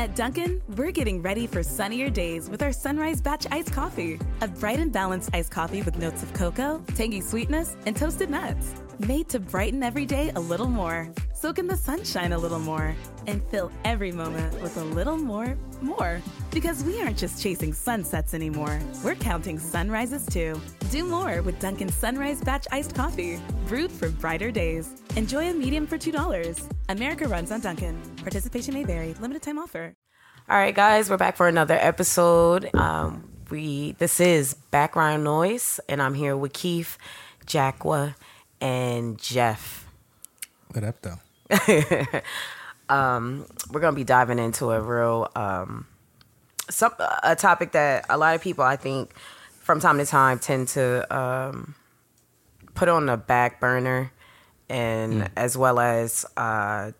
At Dunkin', we're getting ready for sunnier days with our Sunrise Batch Iced Coffee. A bright and balanced iced coffee with notes of cocoa, tangy sweetness, and toasted nuts. Made to brighten every day a little more. Soak in the sunshine a little more. And fill every moment with a little more, more. Because we aren't just chasing sunsets anymore, we're counting sunrises too. Do more with Dunkin' Sunrise Batch Iced Coffee. Brewed for brighter days. Enjoy a medium for $2. America runs on Dunkin'. Participation may vary. Limited time offer. All right, guys, we're back for another episode. Um, we this is background noise, and I'm here with Keith, Jacqua, and Jeff. What up, though? um, we're gonna be diving into a real um, some a topic that a lot of people, I think, from time to time, tend to um, put on the back burner, and as well as uh,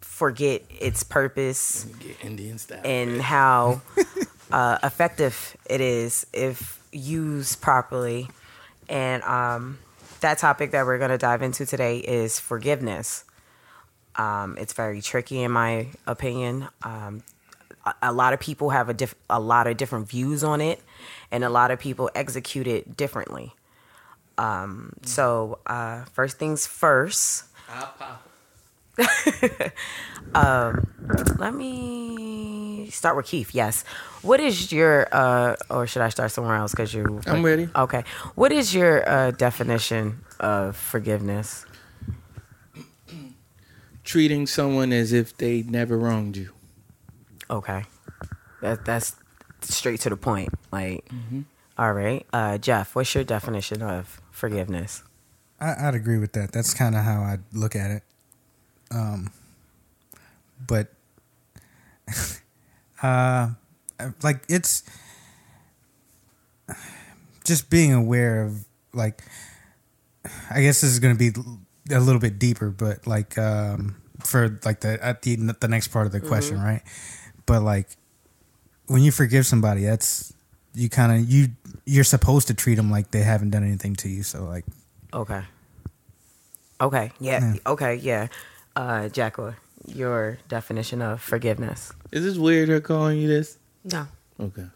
forget its purpose Indian style. and how uh, effective it is if used properly. And um, that topic that we're going to dive into today is forgiveness. Um, it's very tricky, in my opinion. Um, a, a lot of people have a, diff- a lot of different views on it, and a lot of people execute it differently. Um, so, uh, first things first. um, let me start with Keith. Yes. What is your, uh, or should I start somewhere else? Because you. I'm ready. Okay. What is your uh, definition of forgiveness? Treating someone as if they never wronged you. Okay. That that's straight to the point. Like, all right, uh, Jeff. What's your definition of forgiveness? I, I'd agree with that. That's kind of how I look at it. Um, but uh, like it's just being aware of like I guess this is going to be a little bit deeper, but like um, for like the at the the next part of the question, right? But like when you forgive somebody, that's you kind of you you're supposed to treat them like they haven't done anything to you. So like Okay. Okay. Yeah. Okay. Yeah. Uh, Jacqueline, your definition of forgiveness. Is this weird her calling you this? No. Okay.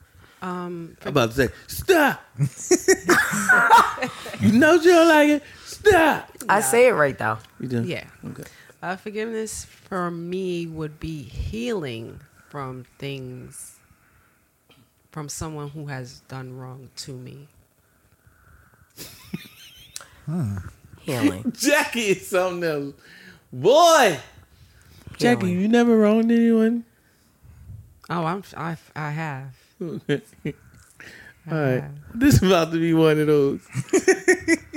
Um, I'm about to say, stop. you know you don't like it. Stop. I say it right though. You do? yeah. Okay. Uh, forgiveness for me would be healing from things from someone who has done wrong to me. Healing. Jackie is something else. Boy. Jackie, you never wronged anyone? Oh, I'm I I have. All I right. have. This is about to be one of those.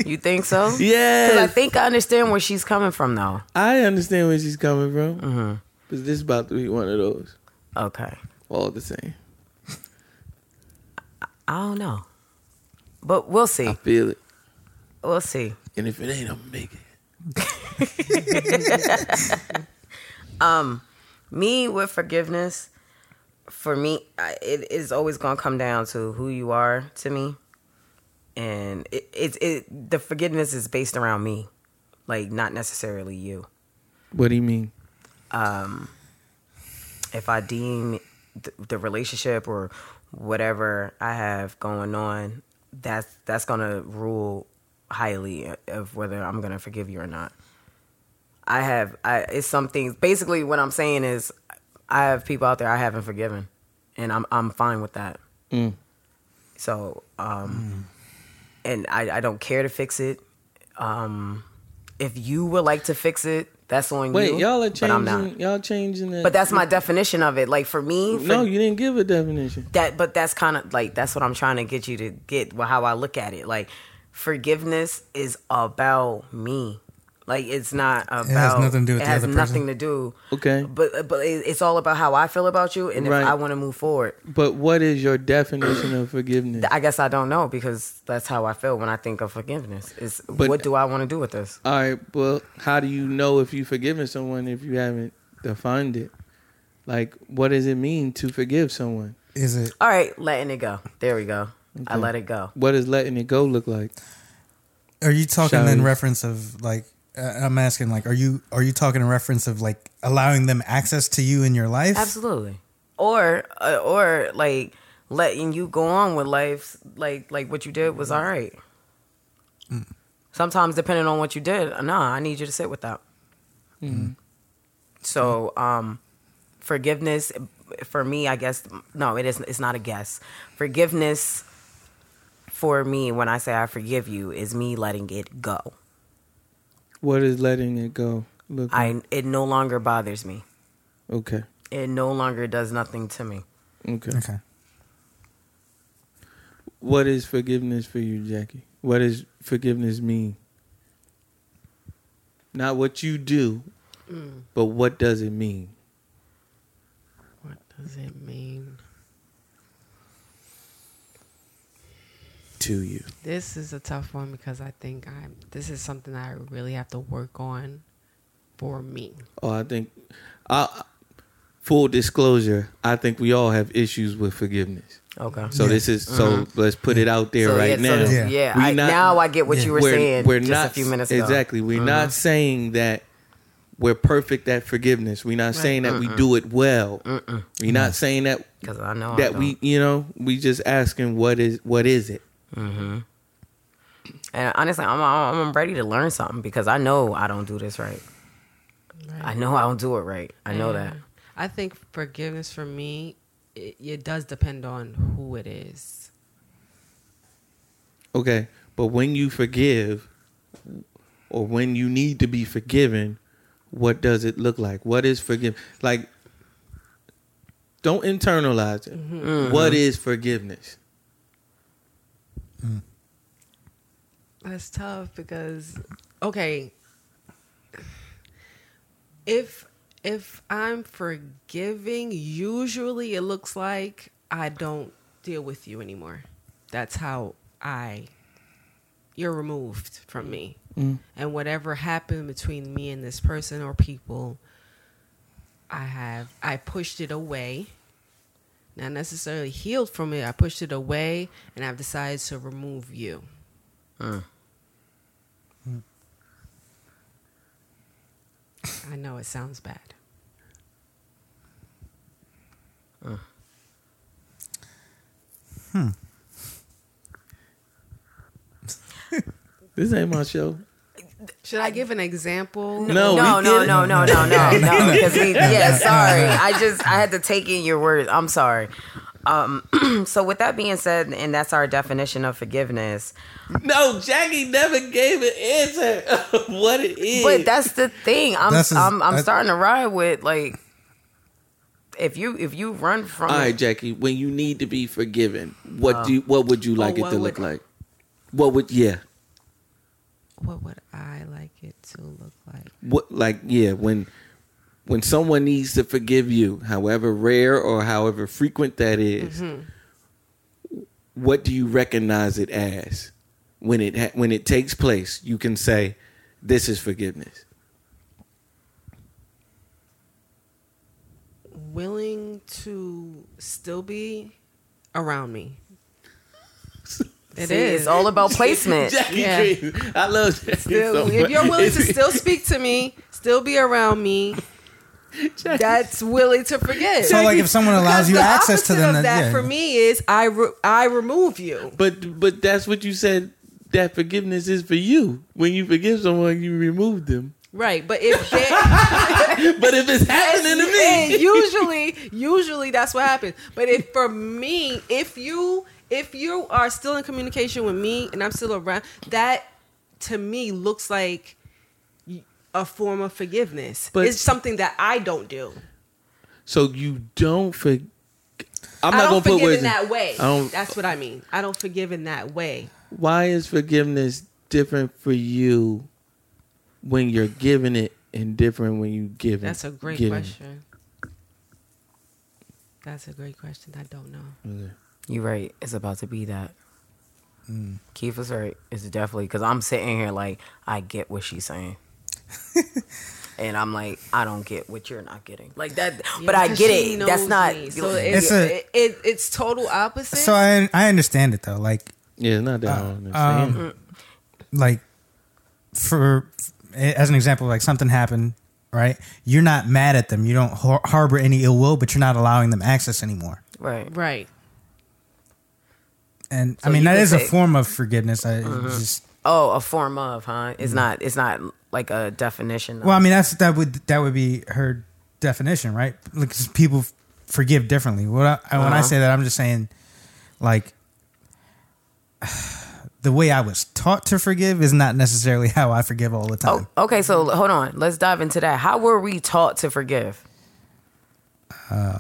You think so? Yeah. Because I Yeah. think I understand where she's coming from, though. I understand where she's coming from. Mm-hmm. But this is about to be one of those. Okay. All the same. I don't know, but we'll see. I feel it. We'll see. And if it ain't, I'm make it. Me with forgiveness, for me, it is always gonna come down to who you are to me, and it, it, it the forgiveness is based around me, like not necessarily you. What do you mean? Um, if I deem the, the relationship or whatever I have going on, that's that's gonna rule highly of whether I'm gonna forgive you or not. I have I it's some things basically what I'm saying is I have people out there I haven't forgiven and I'm I'm fine with that. Mm. So um and I, I don't care to fix it. Um if you would like to fix it, that's on Wait, you. y'all are but I'm not. changing. Y'all changing the. But that's my definition of it. Like for me, for no. You didn't give a definition. that but that's kind of like that's what I'm trying to get you to get well, how I look at it. Like forgiveness is about me. Like it's not about nothing to do with it has nothing person. to do. Okay. But but it's all about how I feel about you and Right. if I want to move forward. But what is your definition of forgiveness? I guess I don't know because that's how I feel when I think of forgiveness. Is what do I want to do with this? All right. Well, how do you know if you've forgiven someone if you haven't defined it? Like, what does it mean to forgive someone? is it All right, letting it go. There we go. I let it go. What does letting it go look like? Are you talking Shall in we? reference of like uh, I'm asking like, are you are you talking in reference of like allowing them access to you in your life? Absolutely. Or uh, or like letting you go on with life like like what you did was all right. Sometimes depending on what you did, nah, I need you to sit with that. So, um forgiveness for me, I guess no, it is it's not a guess. Forgiveness for me when I say I forgive you is me letting it go. What is letting it go? Look. I it no longer bothers me. okay. It no longer does nothing to me. Okay. Okay. What is forgiveness for you, Jackie? What does forgiveness mean? Not what you do, mm. but what does it mean? What does it mean? To you? This is a tough one because I think I'm. This is something I really have to work on for me. Oh, I think, uh, full disclosure, I think we all have issues with forgiveness. Okay. So Yeah. this is so. Let's put it out there So, right yeah, now. so, Yeah. yeah, I, not- now I get what Yeah. you were we're, saying we're just not a few minutes ago. exactly. We're Mhm. not saying that we're perfect at forgiveness. We're not Right. saying that we do it well. We're not saying that because I know that don't. we you know we just asking what is what is it. Mm-hmm. And honestly, I'm, I'm I'm ready to learn something because I know I don't do this right. I know I don't do it right. I know that. I think forgiveness for me, it, it does depend on who it is. Okay, but when you forgive, or when you need to be forgiven, what does it look like? What is forgive? Like, don't internalize it. Mm-hmm. What mm-hmm. is forgiveness? That's tough because okay, if if I'm forgiving, usually it looks like I don't deal with you anymore. That's how I you're removed from me. Mm. And whatever happened between me and this person or people, I have I pushed it away. Not necessarily healed from it. I pushed it away and I've decided to remove you. I know it sounds bad. Hmm. This ain't my show. Should I give an example? No, no, we no, no, no, no, no, no. Because we, yeah, sorry. I just I had to take in your words. I'm sorry. Um, so with that being said, and that's our definition of forgiveness. No, Jackie never gave an answer of what it is. But that's the thing. I'm That's his- I'm I'm I- starting to ride with like if you if you run from all right, Jackie. When you need to be forgiven, what do you, what would you like it Oh, what to would- look like? What would yeah? What would I like it to look like? What like yeah? When when someone needs to forgive you, however rare or however frequent that is, mm-hmm. what do you recognize it as? When it ha- when it takes place, you can say, "This is forgiveness." Willing to still be around me. It See, is. it's all about placement. Jackie, Yeah. crazy. I love Jackie Still, so if you're willing to still speak to me, still be around me, that's willing to forgive. So, like, if someone allows Because you the access to them, of that- that yeah. for me is I re- I remove you. But but that's what you said. That forgiveness is for you. When you forgive someone, you remove them. Right, but if they, But if it's happening to me, usually usually that's what happens. But if for me, if you if you are still in communication with me and I'm still around, that to me looks like a form of forgiveness. But- it's something that I don't do. so you don't forgive. I'm I not don't gonna put forgive words in that way. I don't. That's what I mean. I don't forgive in that way. Why is forgiveness different for you when you're giving it, and different when you give it? That's a great question. That's a great question. I don't know. Okay. You're right. It's about to be that. Keith was right. It's definitely because I'm sitting here like I get what she's saying, and I'm like I don't get what you're not getting. Like that, but I I 'cause get she it. That's not. me. So It's it's a- it, it, it's total opposite. So I I understand it though. Like Yeah, not that hard. to understand. um, like for as an example, like something happened, right? You're not mad at them. You don't har- harbor any ill will, but you're not allowing them access anymore. Right. Right. And So I mean, that is is a form of forgiveness. I Mm-hmm. just Oh, a form of, huh? It's not. It's not like a definition. Of, well, I mean, that's that would that would be her definition, right? Because people forgive differently. What I, when I Uh-huh. say that, I'm just saying, like, the way I was taught to forgive is not necessarily how I forgive all the time. Oh, okay. So hold on. Let's dive into that. How were we taught to forgive? Uh,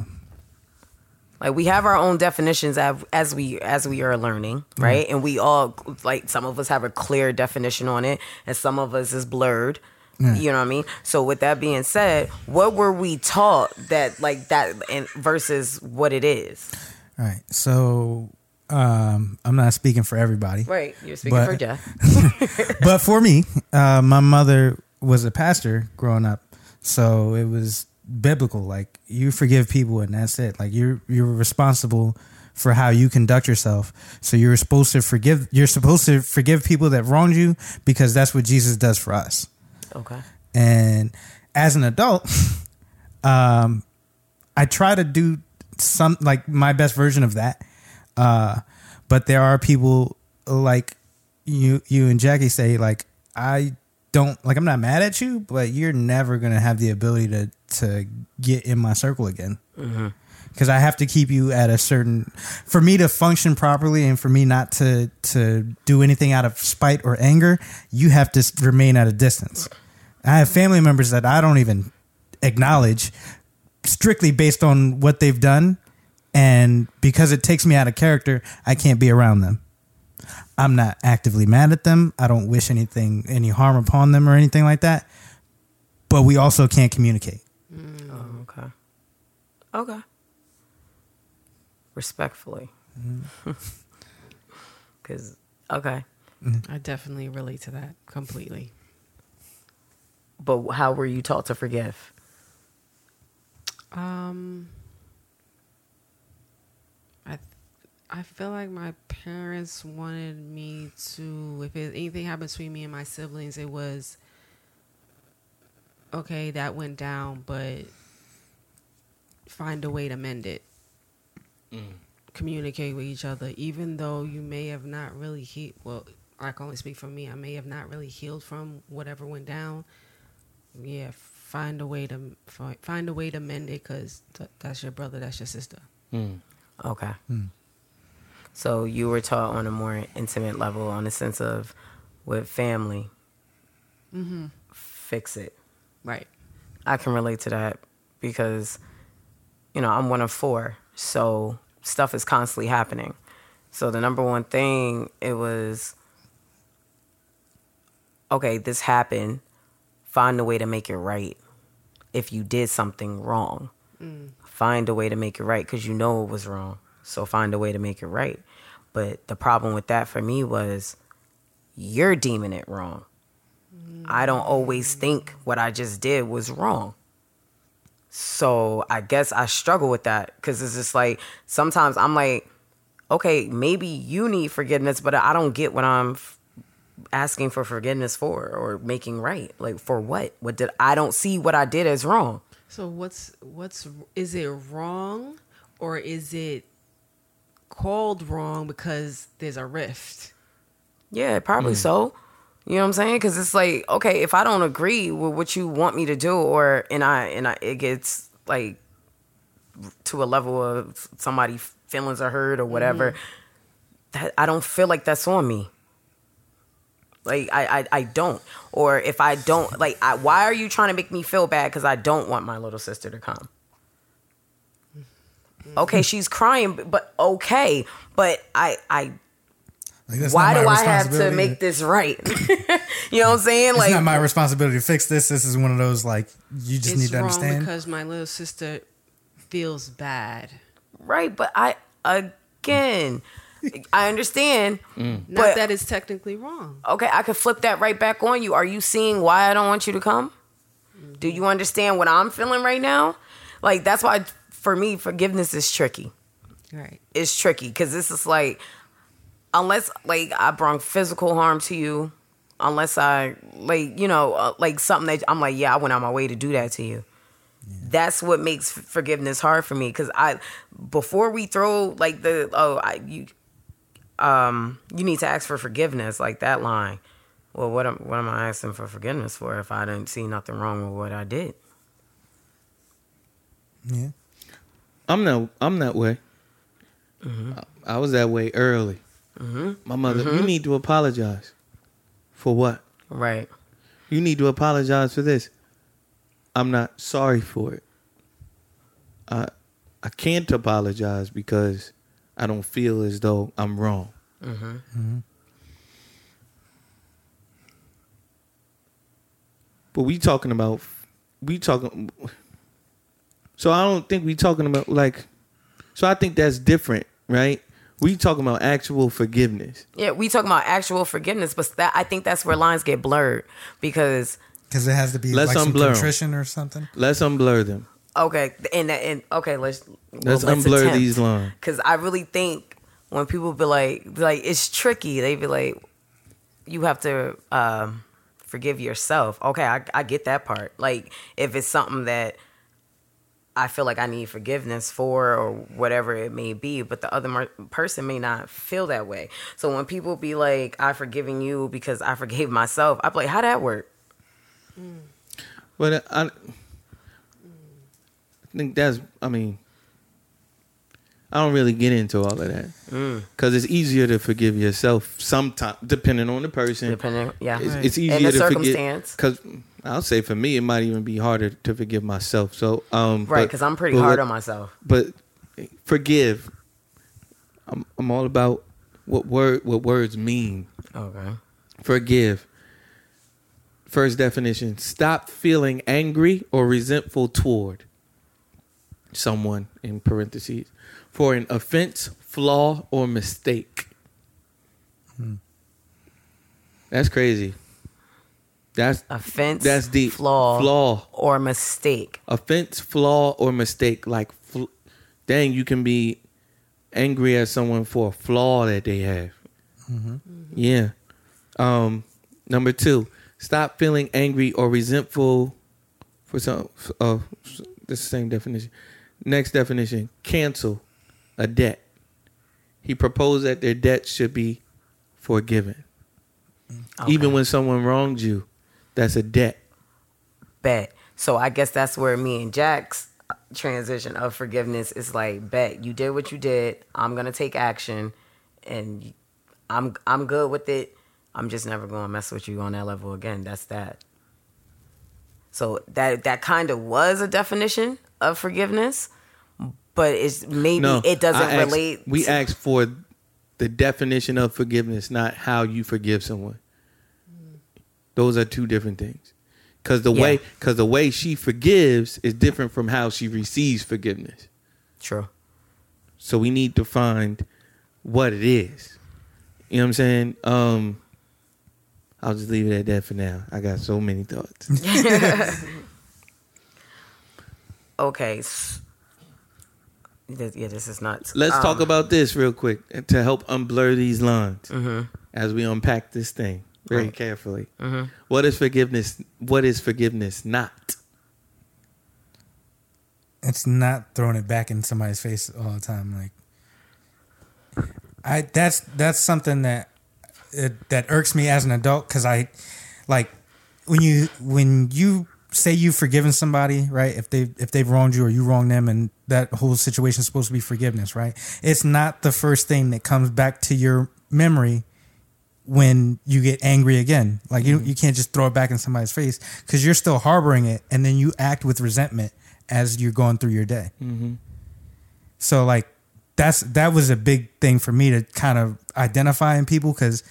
like we have our own definitions as, as we as we are learning, right? And we all like some of us have a clear definition on it, and some of us is blurred. You know what I mean? So with that being said, what were we taught that like that and versus what it is? All right. So um, I'm not speaking for everybody. Right. You're speaking But- for Jeff. but for me, uh, my mother was a pastor growing up, so it was biblical. Like you forgive people, and that's it. Like you're you're responsible for how you conduct yourself. So you're supposed to forgive. You're supposed to forgive people that wronged you because that's what Jesus does for us. Okay. And as an adult, um, I try to do some like my best version of that. Uh, but there are people like you, you and Jackie say like I don't like I'm not mad at you, but you're never gonna have the ability to to get in my circle again. Mm-hmm. Because I have to keep you at a certain, for me to function properly and for me not to to do anything out of spite or anger, you have to remain at a distance. I have family members that I don't even acknowledge strictly based on what they've done. And because it takes me out of character, I can't be around them. I'm not actively mad at them. I don't wish anything, any harm upon them or anything like that. But we also can't communicate. Mm. Oh, okay. Okay. Respectfully. Mm-hmm. Because, okay. Mm-hmm. I definitely relate to that completely. But how were you taught to forgive? Um, I I feel like my parents wanted me to. If it, anything happened between me and my siblings, it was okay. That went down, but find a way to mend it. Mm. Communicate with each other, even though you may have not really healed. Well, I can only speak for me. I may have not really healed from whatever went down yeah find a way to find a way to mend it because th- that's your brother that's your sister mm. Okay. Mm. So you were taught on a more intimate level, on the sense of with family, mm-hmm. fix it. right I can relate to that because, you know, I'm one of four, so stuff is constantly happening. So the number one thing it was, okay, this happened. Find a way to make it right. If you did something wrong, mm. find a way to make it right because you know it was wrong. So find a way to make it right. But the problem with that for me was, you're deeming it wrong. I don't always mm. think what I just did was wrong. So I guess I struggle with that because it's just like sometimes I'm like, okay, maybe you need forgiveness, but I don't get what I'm f- asking for forgiveness for or making right. Like for what? What did I don't see what I did as wrong? so what's what's is it wrong or is it called wrong because there's a rift Yeah, probably mm. so. You know what I'm saying? Because it's like, okay, if I don't agree with what you want me to do, or and I and I, it gets like to a level of somebody feelings are hurt or whatever, mm-hmm. that I don't feel like that's on me. Like I, I, I don't. Or if I don't, like, I, why are you trying to make me feel bad? Because I don't want my little sister to come. Mm-hmm. Okay, she's crying, but- but okay, but I, I Like, why do I have to make this right? you know what I'm saying? It's Like, not my responsibility to fix this. This is one of those like you just it's need to wrong understand. because my little sister feels bad right, but I again, I understand. Mm. not But that it's technically wrong okay, I could flip that right back on you. Are you seeing why I don't want you to come? Do you understand what I'm feeling right now? Like that's why for me forgiveness is tricky. right It's tricky because this is like unless like I brought physical harm to you unless I like you know uh, like something that I'm like yeah I went out my way to do that to you. That's what makes forgiveness hard for me because I before we throw like the oh I you um you need to ask for forgiveness like that line. Well, what am what am I asking for forgiveness for if I didn't see nothing wrong with what I did? Yeah. I'm that I'm that way. Mm-hmm. I, I was that way early. My mother, Mm-hmm. you need to apologize. For what? Right. You need to apologize for this. I'm not sorry for it. I I can't apologize because I don't feel as though I'm wrong. But we talking about we talking. So I don't think we talking about like. So I think that's different, right? We talking about actual forgiveness. Yeah, we talking about actual forgiveness, but that I think that's where lines get blurred because Because it has to be Let's like some unblur 'em. contrition or something. Let's unblur them. okay, and and okay, let's Let's unblur these lines. because I really think when people be like like it's tricky, they be like you have to um, forgive yourself. Okay, I I get that part. Like if it's something that I feel like I need forgiveness for or whatever it may be, but the other mer- person may not feel that way. So when people be like, "I forgiving you because I forgave myself," I be like, "How that work?" But I, I think that's. I mean, I don't really get into all of that Mm. because it's easier to forgive yourself sometimes, depending on the person. Depending, yeah, It's, Right. it's In easier the to forgive circumstance. because I'll say for me, it might even be harder to forgive myself. So, um, right? Because I'm pretty but hard what- on myself. But forgive. I'm I'm all about what word what words mean. Okay. Forgive. First definition stop feeling angry or resentful toward someone, in parentheses, for an offense, flaw, or mistake. That's crazy. That's Offense, that's the flaw, Flaw. or mistake. Offense, flaw, or mistake. Like, fl- dang, you can be angry at someone for a flaw that they have. Yeah. Um, number two, stop feeling angry or resentful for some. Uh, the same definition. Next definition: cancel a debt. He proposed that their debt should be forgiven, Okay. even when someone wronged you. That's a debt. bet. So I guess that's where me and Jack's transition of forgiveness is like, bet you did what you did. I'm gonna take action, and I'm I'm good with it. I'm just never gonna mess with you on that level again. That's that. So that that kind of was a definition of forgiveness, but it's maybe No, it doesn't asked- relate. We to- asked for the definition of forgiveness, not how you forgive someone. Those are two different things. Because the Yeah. way, because the way she forgives is different from how she receives forgiveness. True. So we need to find what it is. You know what I'm saying? Um, I'll just leave it at that for now. I got so many thoughts. Okay. This- Yeah, this is nuts. Let's Um, talk about this real quick to help unblur these lines mhm. as we unpack this thing very Right. carefully. Mhm. What is forgiveness? What is forgiveness not? It's not throwing it back in somebody's face all the time. Like, I that's that's something that it, that irks me as an adult because I like when you when you say you've forgiven somebody, right? If they if they've wronged you or you wronged them, and that whole situation is supposed to be forgiveness, right? It's not the first thing that comes back to your memory when you get angry again. Like you mm-hmm. you can't just throw it back in somebody's face because you're still harboring it, and then you act with resentment as you're going through your day. Mm-hmm. So like that's that was a big thing for me to kind of identify in people because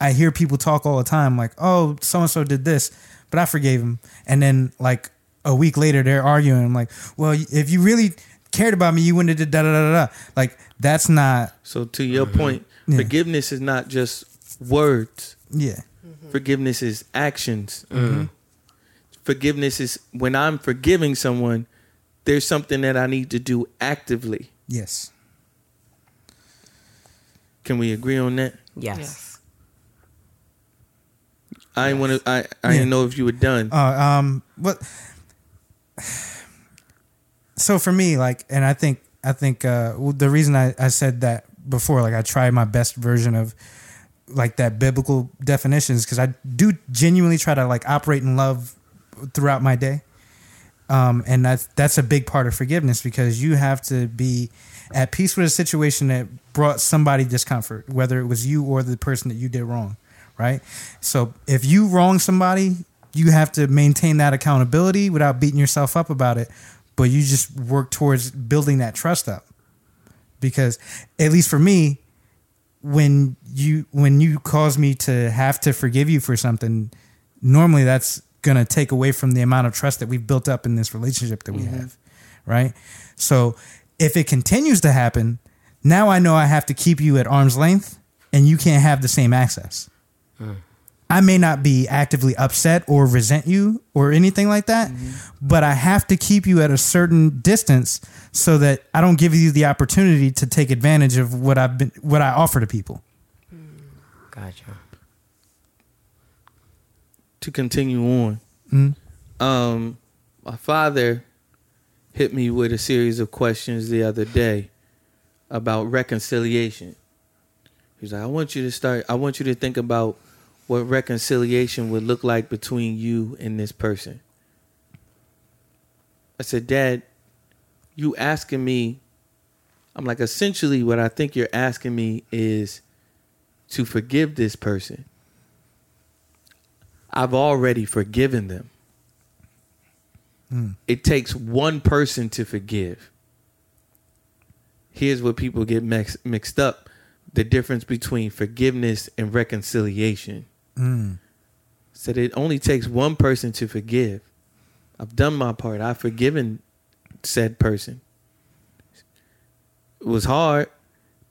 I hear people talk all the time like, oh, so and so did this, but I forgave him, and then like a week later they're arguing. I'm like, well, if you really cared about me, you wouldn't have did da da da da. Like that's not So to your point, Yeah. forgiveness is not just words. yeah Forgiveness is actions. Forgiveness is when I'm forgiving someone, there's something that I need to do actively. yes Can we agree on that? Yes. Yes. I didn't want to. I I Yeah. didn't know if you were done. Uh, um, what? So for me, like, and I think I think uh, the reason I, I said that before, like, I tried my best version of like that biblical definitions because I do genuinely try to like operate in love throughout my day. Um, and that's that's a big part of forgiveness because you have to be at peace with a situation that brought somebody discomfort, whether it was you or the person that you did wrong, right? So if you wrong somebody, you have to maintain that accountability without beating yourself up about it, but you just work towards building that trust up. Because at least for me, when you when you cause me to have to forgive you for something, normally that's gonna take away from the amount of trust that we've built up in this relationship that we mm-hmm. have, right? So if it continues to happen, now I know I have to keep you at arm's length, and you can't have the same access. Mm. I may not be actively upset or resent you or anything like that, mm-hmm. but I have to keep you at a certain distance so that I don't give you the opportunity to take advantage of what I've been what I offer to people. Gotcha. to continue on. Mhm. Um, my father hit me with a series of questions the other day about reconciliation. He's like, I want you to start. I want you to think about what reconciliation would look like between you and this person. I said, Dad, you asking me. I'm like, essentially, what I think you're asking me is to forgive this person. I've already forgiven them. Hmm. It takes one person to forgive. Here's what people get mix, mixed up the difference between forgiveness and reconciliation. Hmm. Said it only takes one person to forgive. I've done my part. I've forgiven said person. It was hard,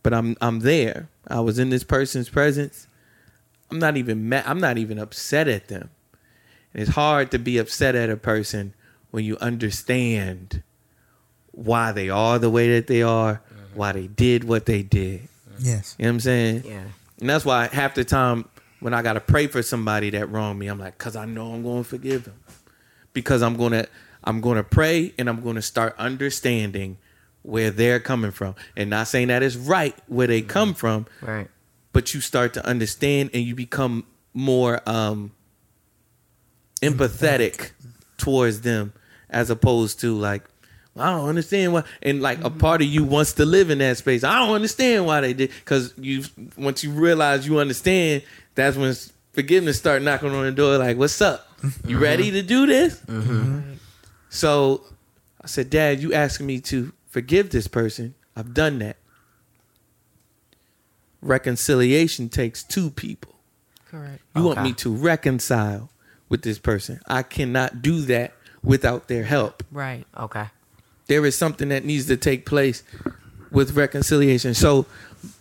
but I'm I'm there. I was in this person's presence. I'm not even mad. I'm not even upset at them. And it's hard to be upset at a person when you understand why they are the way that they are, mm-hmm. why they did what they did. Mm-hmm. Yes. You know what I'm saying? Yeah. And that's why half the time when I gotta pray for somebody that wronged me, I'm like, cause I know I'm gonna forgive them. Because I'm gonna I'm gonna pray and I'm gonna start understanding where they're coming from. And not saying that it's right where they come from, Right. but you start to understand and you become more um empathetic towards them as opposed to like I don't understand why and like a mm-hmm. part of you wants to live in that space. I don't understand why they did cuz you once you realize you understand that's when forgiveness start knocking on the door like what's up? You mm-hmm. ready to do this? Mm-hmm. So I said, "Dad, you asking me to forgive this person. I've done that." Reconciliation takes two people. Correct. You want me to reconcile with this person. I cannot do that without their help. Right. Okay. There is something that needs to take place with reconciliation. So,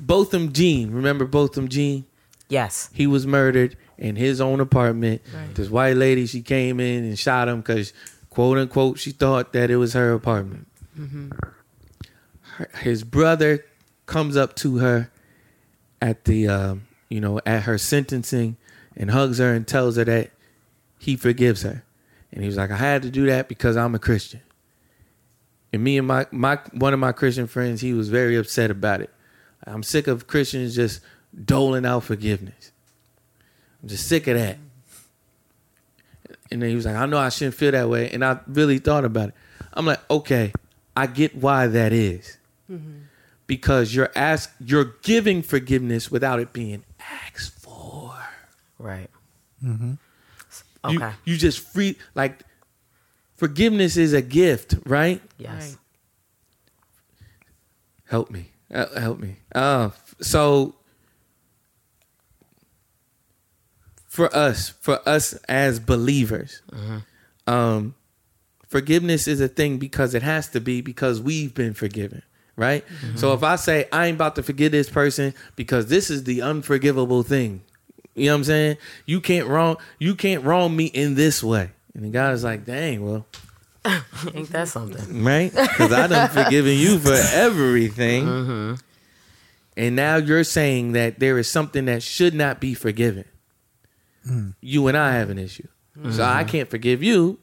Botham Jean, remember Botham Jean? Yes. He was murdered in his own apartment. Right. This white lady, she came in and shot him because, quote unquote, she thought that it was her apartment. Mm-hmm. His brother comes up to her at the, um, you know, at her sentencing and hugs her and tells her that he forgives her. And he was like, I had to do that because I'm a Christian. And me and my, my one of my Christian friends, he was very upset about it. I'm sick of Christians just doling out forgiveness. I'm just sick of that. And then he was like, I know I shouldn't feel that way. And I really thought about it. I'm like, okay, I get why that is. Because you're ask you're giving forgiveness without it being asked for. Right. Mm-hmm. Okay. You, you just free like forgiveness is a gift, right? yes. Right. Help me. Help me. Uh, so for us, for us as believers, um, forgiveness is a thing because it has to be because we've been forgiven, right? Mm-hmm. So if I say I ain't about to forgive this person because this is the unforgivable thing, you know what I'm saying? You can't wrong, you can't wrong me in this way. And the is like, dang, well, Ain't that something? right? Because I done forgiven you for everything. Mm-hmm. And now you're saying that there is something that should not be forgiven. Mm. you and I have an issue. So I mm-hmm. can't forgive you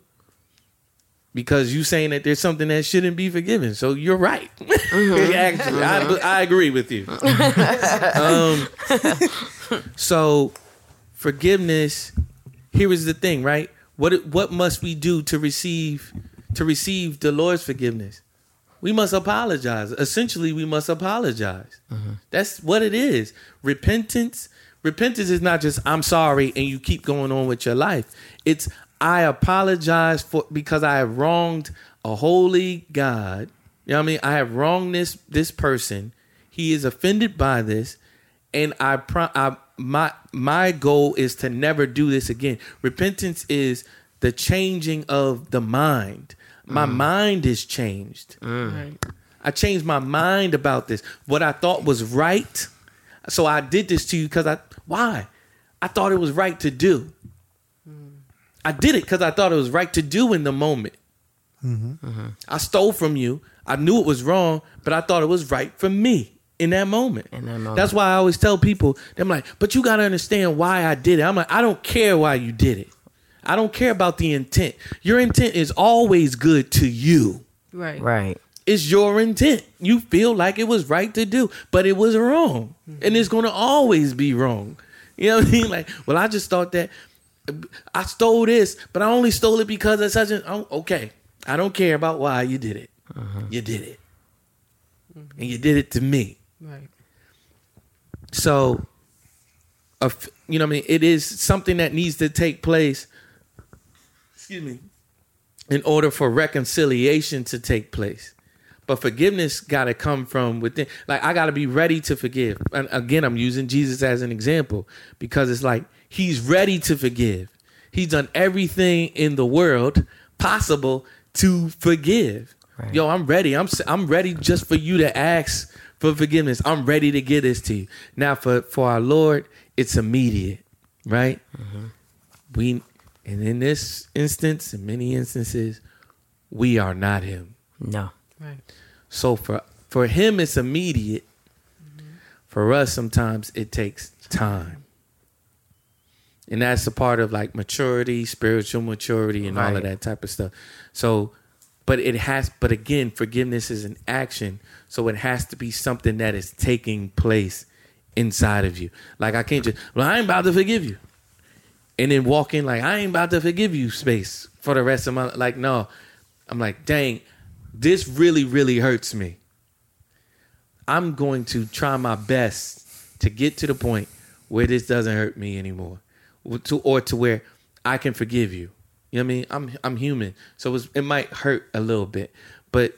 because you saying that there's something that shouldn't be forgiven. So you're right. Mm-hmm. Actually, I, mm-hmm. I agree with you. Mm-hmm. um, so forgiveness. Here is the thing, right? What what must we do to receive to receive the Lord's forgiveness? We must apologize. Essentially, we must apologize. That's what it is. Repentance. Repentance is not just I'm sorry and you keep going on with your life. It's I apologize for because I have wronged a holy God. You know what I mean? I have wronged this this person. He is offended by this, and I, pro- I my my goal is to never do this again. Repentance is the changing of the mind. My mm. mind is changed. Mm. Right. I changed my mind about this. What I thought was right. So I did this to you because I why? I thought it was right to do. I did it because I thought it was right to do in the moment. Mm-hmm. Uh-huh. I stole from you. I knew it was wrong, but I thought it was right for me in that moment. In that moment. That's why I always tell people, I'm like, but you got to understand why I did it. I'm like, I don't care why you did it. I don't care about the intent. Your intent is always good to you. Right. Right. It's your intent. You feel like it was right to do, but it was wrong. And it's going to always be wrong. You know what I mean? Like, well, I just thought that I stole this, but I only stole it because of such an. Oh, okay. I don't care about why you did it. Uh-huh. You did it. Mm-hmm. And you did it to me. Right. So, a f- you know what I mean? It is something that needs to take place, excuse me, in order for reconciliation to take place. But forgiveness got to come from within. Like, I got to be ready to forgive. And again, I'm using Jesus as an example because it's like he's ready to forgive. He's done everything in the world possible to forgive. Right. Yo, I'm ready. I'm s- I'm ready just for you to ask for forgiveness. I'm ready to give this to you. Now for for our Lord, it's immediate, right? Mm-hmm. We and in this instance, in many instances, we are not him. No. Right. So for for him it's immediate. Mm-hmm. For us sometimes it takes time. And that's a part of like maturity, spiritual maturity and all of that type of stuff. So but it has but again, forgiveness is an action. So it has to be something that is taking place inside of you. Like I can't just well, I ain't about to forgive you. And then walk in like I ain't about to forgive you space for the rest of my like no. I'm like, dang, this really, really hurts me. I'm going to try my best to get to the point where this doesn't hurt me anymore, or to, or to where I can forgive you. You know what I mean? I'm I'm human, so it's, it might hurt a little bit, but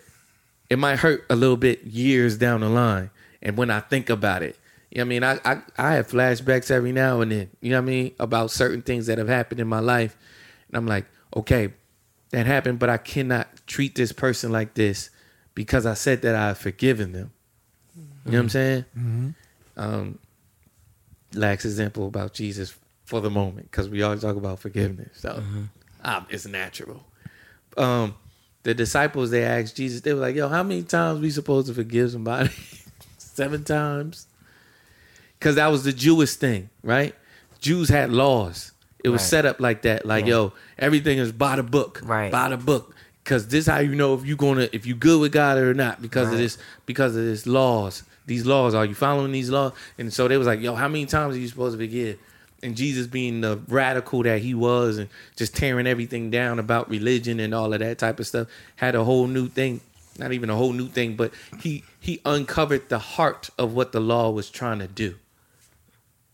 it might hurt a little bit years down the line. And when I think about it, you know what I mean? I, I, I have flashbacks every now and then, you know what I mean? About certain things that have happened in my life. And I'm like, okay, that happened, but I cannot treat this person like this because I said that I've forgiven them. You know what I'm saying? Um, last example about Jesus for the moment, because we always talk about forgiveness. So um, it's natural. Um, the disciples they asked Jesus, they were like, "Yo, how many times we supposed to forgive somebody? Seven times?" Because that was the Jewish thing, right? Jews had laws. It was Right. set up like that. Like, yo, everything is by the book, Right. By the book. Because this how you know if you gonna if you good with God or not because of this because of this laws. These laws are you following these laws? And so they was like, yo, how many times are you supposed to forgive? And Jesus being the radical that he was and just tearing everything down about religion and all of that type of stuff had a whole new thing. Not even a whole new thing, but he he uncovered the heart of what the law was trying to do.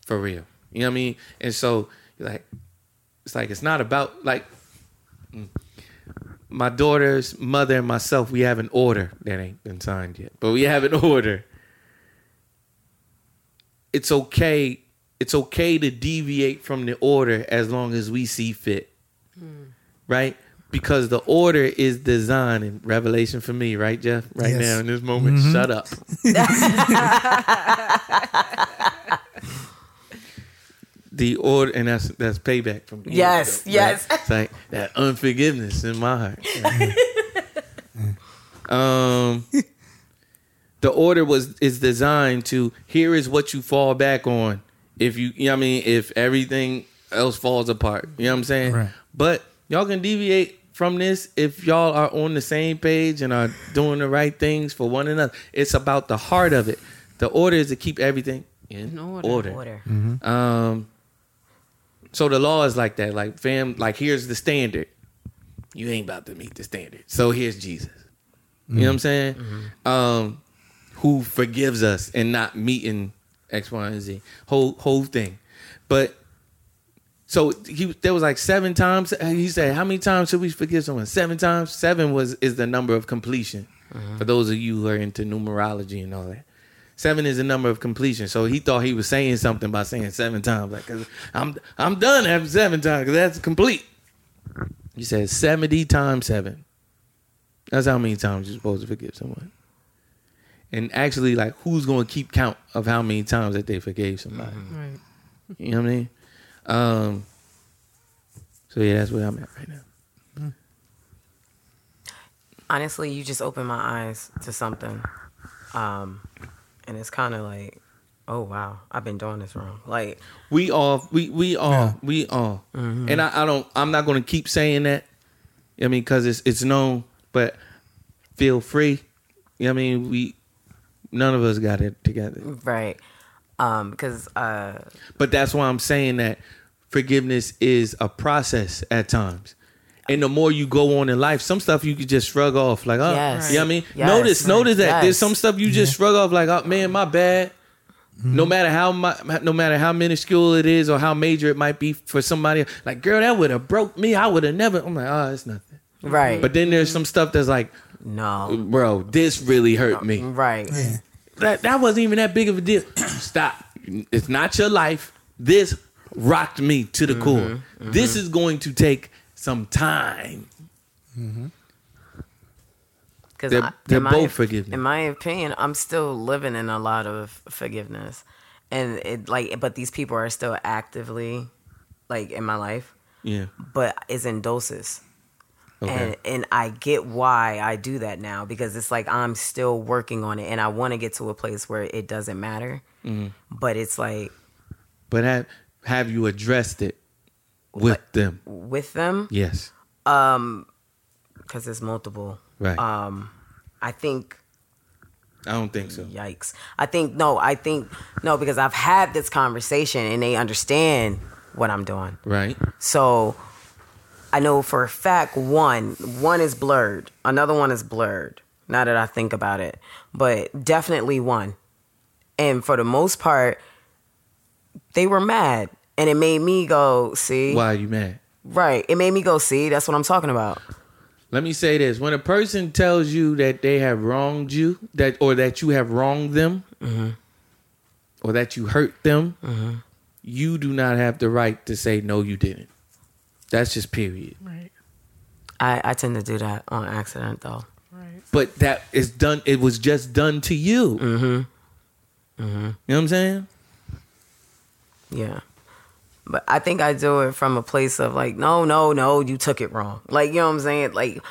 For real. You know what I mean? And so like it's like it's not about like mm. my daughter's mother and myself, we have an order that ain't been signed yet, but we have an order. It's okay. It's okay to deviate from the order as long as we see fit, right? Because the order is designed in Revelation for me, right, Jeff? Right Yes. now in this moment, shut up. the order, and that's that's payback from me. Yes, Right? yes. It's like that unforgiveness in my heart. um, the order was is designed to here is what you fall back on if you, you know what I mean if everything else falls apart. You know what I'm saying? Right. But y'all can deviate from this if y'all are on the same page and are doing the right things for one another. It's about the heart of it. The order is to keep everything in In order. order. Order. Um, so the law is like that. Like fam, like here's the standard. You ain't about to meet the standard. So here's Jesus. You know what I'm saying? Um, who forgives us and not meeting X, Y, and Z. Whole whole thing. But so he there was like seven times. Uh, he said, "How many times should we forgive someone? Seven times. Seven was is the number of completion. Uh-huh. For those of you who are into numerology and all that, seven is the number of completion. So he thought he was saying something by saying seven times, like, "Cause I'm I'm done after seven times, because that's complete." He said seventy times seven. That's how many times you're supposed to forgive someone. And actually, like, who's going to keep count of how many times that they forgave somebody? Right. You know what I mean? Um. So yeah, that's where I'm at right now. honestly, you just opened my eyes to something. Um, and it's kind of like, oh wow, I've been doing this wrong. Like, We all, we we all, Yeah. we all, and I, I don't. I'm not going to keep saying that. I mean, because it's it's known, but feel free. You know what I mean? We none of us got it together, right? Um, because uh, but that's why I'm saying that forgiveness is a process at times. And the more you go on in life, some stuff you could just shrug off, like, oh, Yes. you know what I mean? Yes. Notice, notice that there's some stuff you just shrug off, like, oh man, my bad. Mm-hmm. No matter how mu- no matter how minuscule it is or how major it might be for somebody, like, girl, that would have broke me. I would have never. I'm like, oh, it's nothing. right? But then there's some stuff that's like, no, bro, this really hurt me. right? That that wasn't even that big of a deal. Stop. It's not your life. This rocked me to the core. Mm-hmm, this mm-hmm. is going to take some time. Mm-hmm. Because They're- they're both forgiving. In my opinion, I'm still living in a lot of forgiveness, and it like, but these people are still actively, like, in my life, Yeah. but it's in doses. Okay. and and I get why I do that now because it's like I'm still working on it and I want to get to a place where it doesn't matter. Mm-hmm. But it's like but have have you addressed it with Like- them? with them Yes. Um because it's multiple. Right. Um, I think I don't think so. yikes. I think no. I think no because I've had this conversation and they understand what I'm doing. Right. So I know for a fact one one is blurred, another one is blurred. Now that I think about it, but definitely one. And for the most part, they were mad, and it made me go, "See, Why are you mad? right?" It made me go, "See, that's what I'm talking about." Let me say this: when a person tells you that they have wronged you, that or that you have wronged them, mm-hmm. or that you hurt them, mm-hmm. you do not have the right to say no, you didn't. That's just period. Right. I, I tend to do that on accident, though. Right. But that is done. It was just done to you. Mm-hmm. Mm-hmm. You know what I'm saying? Yeah. But I think I do it from a place of like, no, no, no, you took it wrong. Like, you know what I'm saying? Like,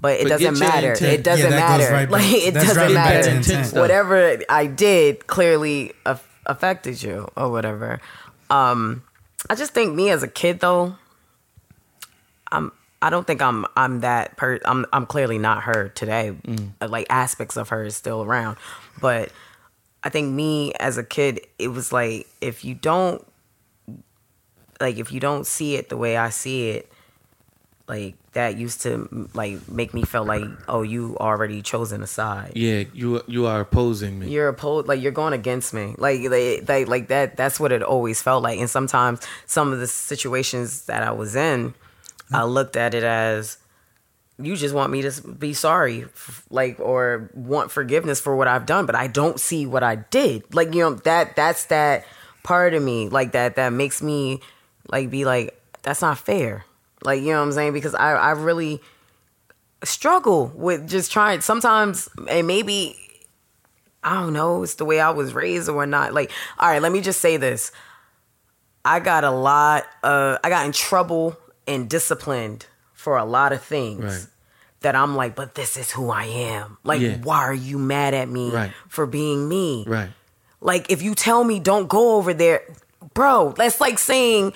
but it Forget doesn't matter. intent. It doesn't Yeah, matter. right like, it that's doesn't right matter. Whatever I did clearly aff- affected you or whatever. Um, I just think me as a kid though, I'm. I don't think I'm. I'm that per. I'm. I'm clearly not her today. Uh, Like aspects of her is still around, but I think me as a kid, it was like if you don't like if you don't see it the way I see it, like that used to like make me feel like oh you already chosen a side. Yeah, you you are opposing me. You're opposed, like you're going against me, like like, like like that. That's what it always felt like. And sometimes some of the situations that I was in, I looked at it as you just want me to be sorry, like or want forgiveness for what I've done, but I don't see what I did. Like you know that that's that part of me, like that that makes me like be like that's not fair. Like you know what I'm saying because I I really struggle with just trying sometimes and maybe I don't know, it's the way I was raised or not. Like, all right, let me just say this. I got a lot uh I got in trouble and disciplined for a lot of things Right. that I'm like, but this is who I am. Like, Yeah. why are you mad at me Right. for being me? Right. Like, if you tell me don't go over there, bro, that's like saying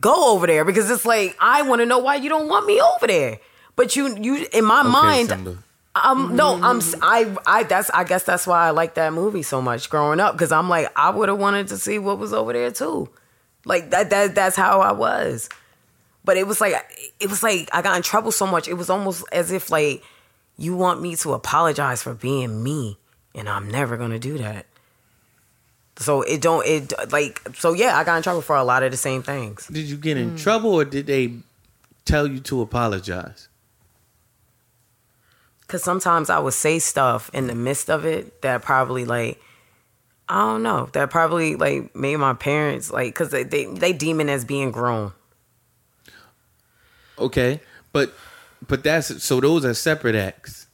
go over there because it's like I want to know why you don't want me over there. But you, you in my mind, Simba. um, no, I'm I I that's I guess that's why I like that movie so much growing up because I'm like I would have wanted to see what was over there too, like that that that's how I was. But it was like it was like I got in trouble so much. It was almost as if like you want me to apologize for being me, and I'm never gonna do that. So it don't it like so yeah I got in trouble for a lot of the same things. Did you get in mm. trouble or did they tell you to apologize? Cause sometimes I would say stuff in the midst of it that probably like I don't know that probably like made my parents like because they, they they deem it as being grown. Okay, but but that's so those are separate acts.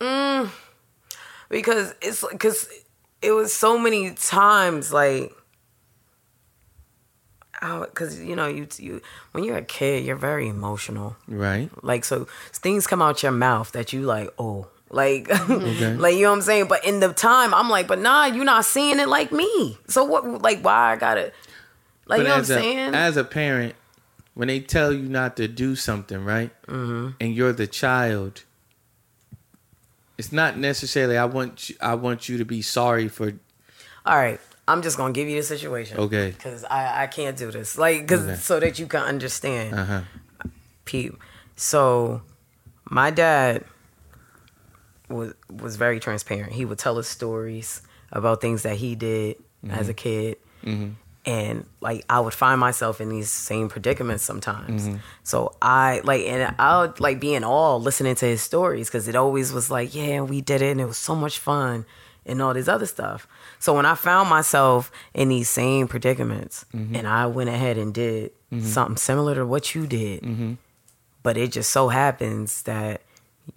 Mm, because it's because it was so many times like because you know you you when you're a kid you're very emotional Right. like so things come out your mouth that you like oh like Okay. like you know what i'm saying but in the time i'm like but nah you're not seeing it like me so what like why i gotta like you know what i'm a, saying as a parent, when they tell you not to do something, right, Mm-hmm. and you're the child, it's not necessarily I want you, I want you to be sorry for. all right i'm just gonna give you the situation Okay. because i i can't do this like because Okay. so that you can understand Uh huh. peep. So my dad was was very transparent. He would tell us stories about things that he did as a kid. And like I would find myself in these same predicaments sometimes. Mm-hmm. So I like and I would like be in awe listening to his stories because it always was like, yeah, we did it and it was so much fun and all this other stuff. So when I found myself in these same predicaments mm-hmm. and I went ahead and did mm-hmm. something similar to what you did, but it just so happens that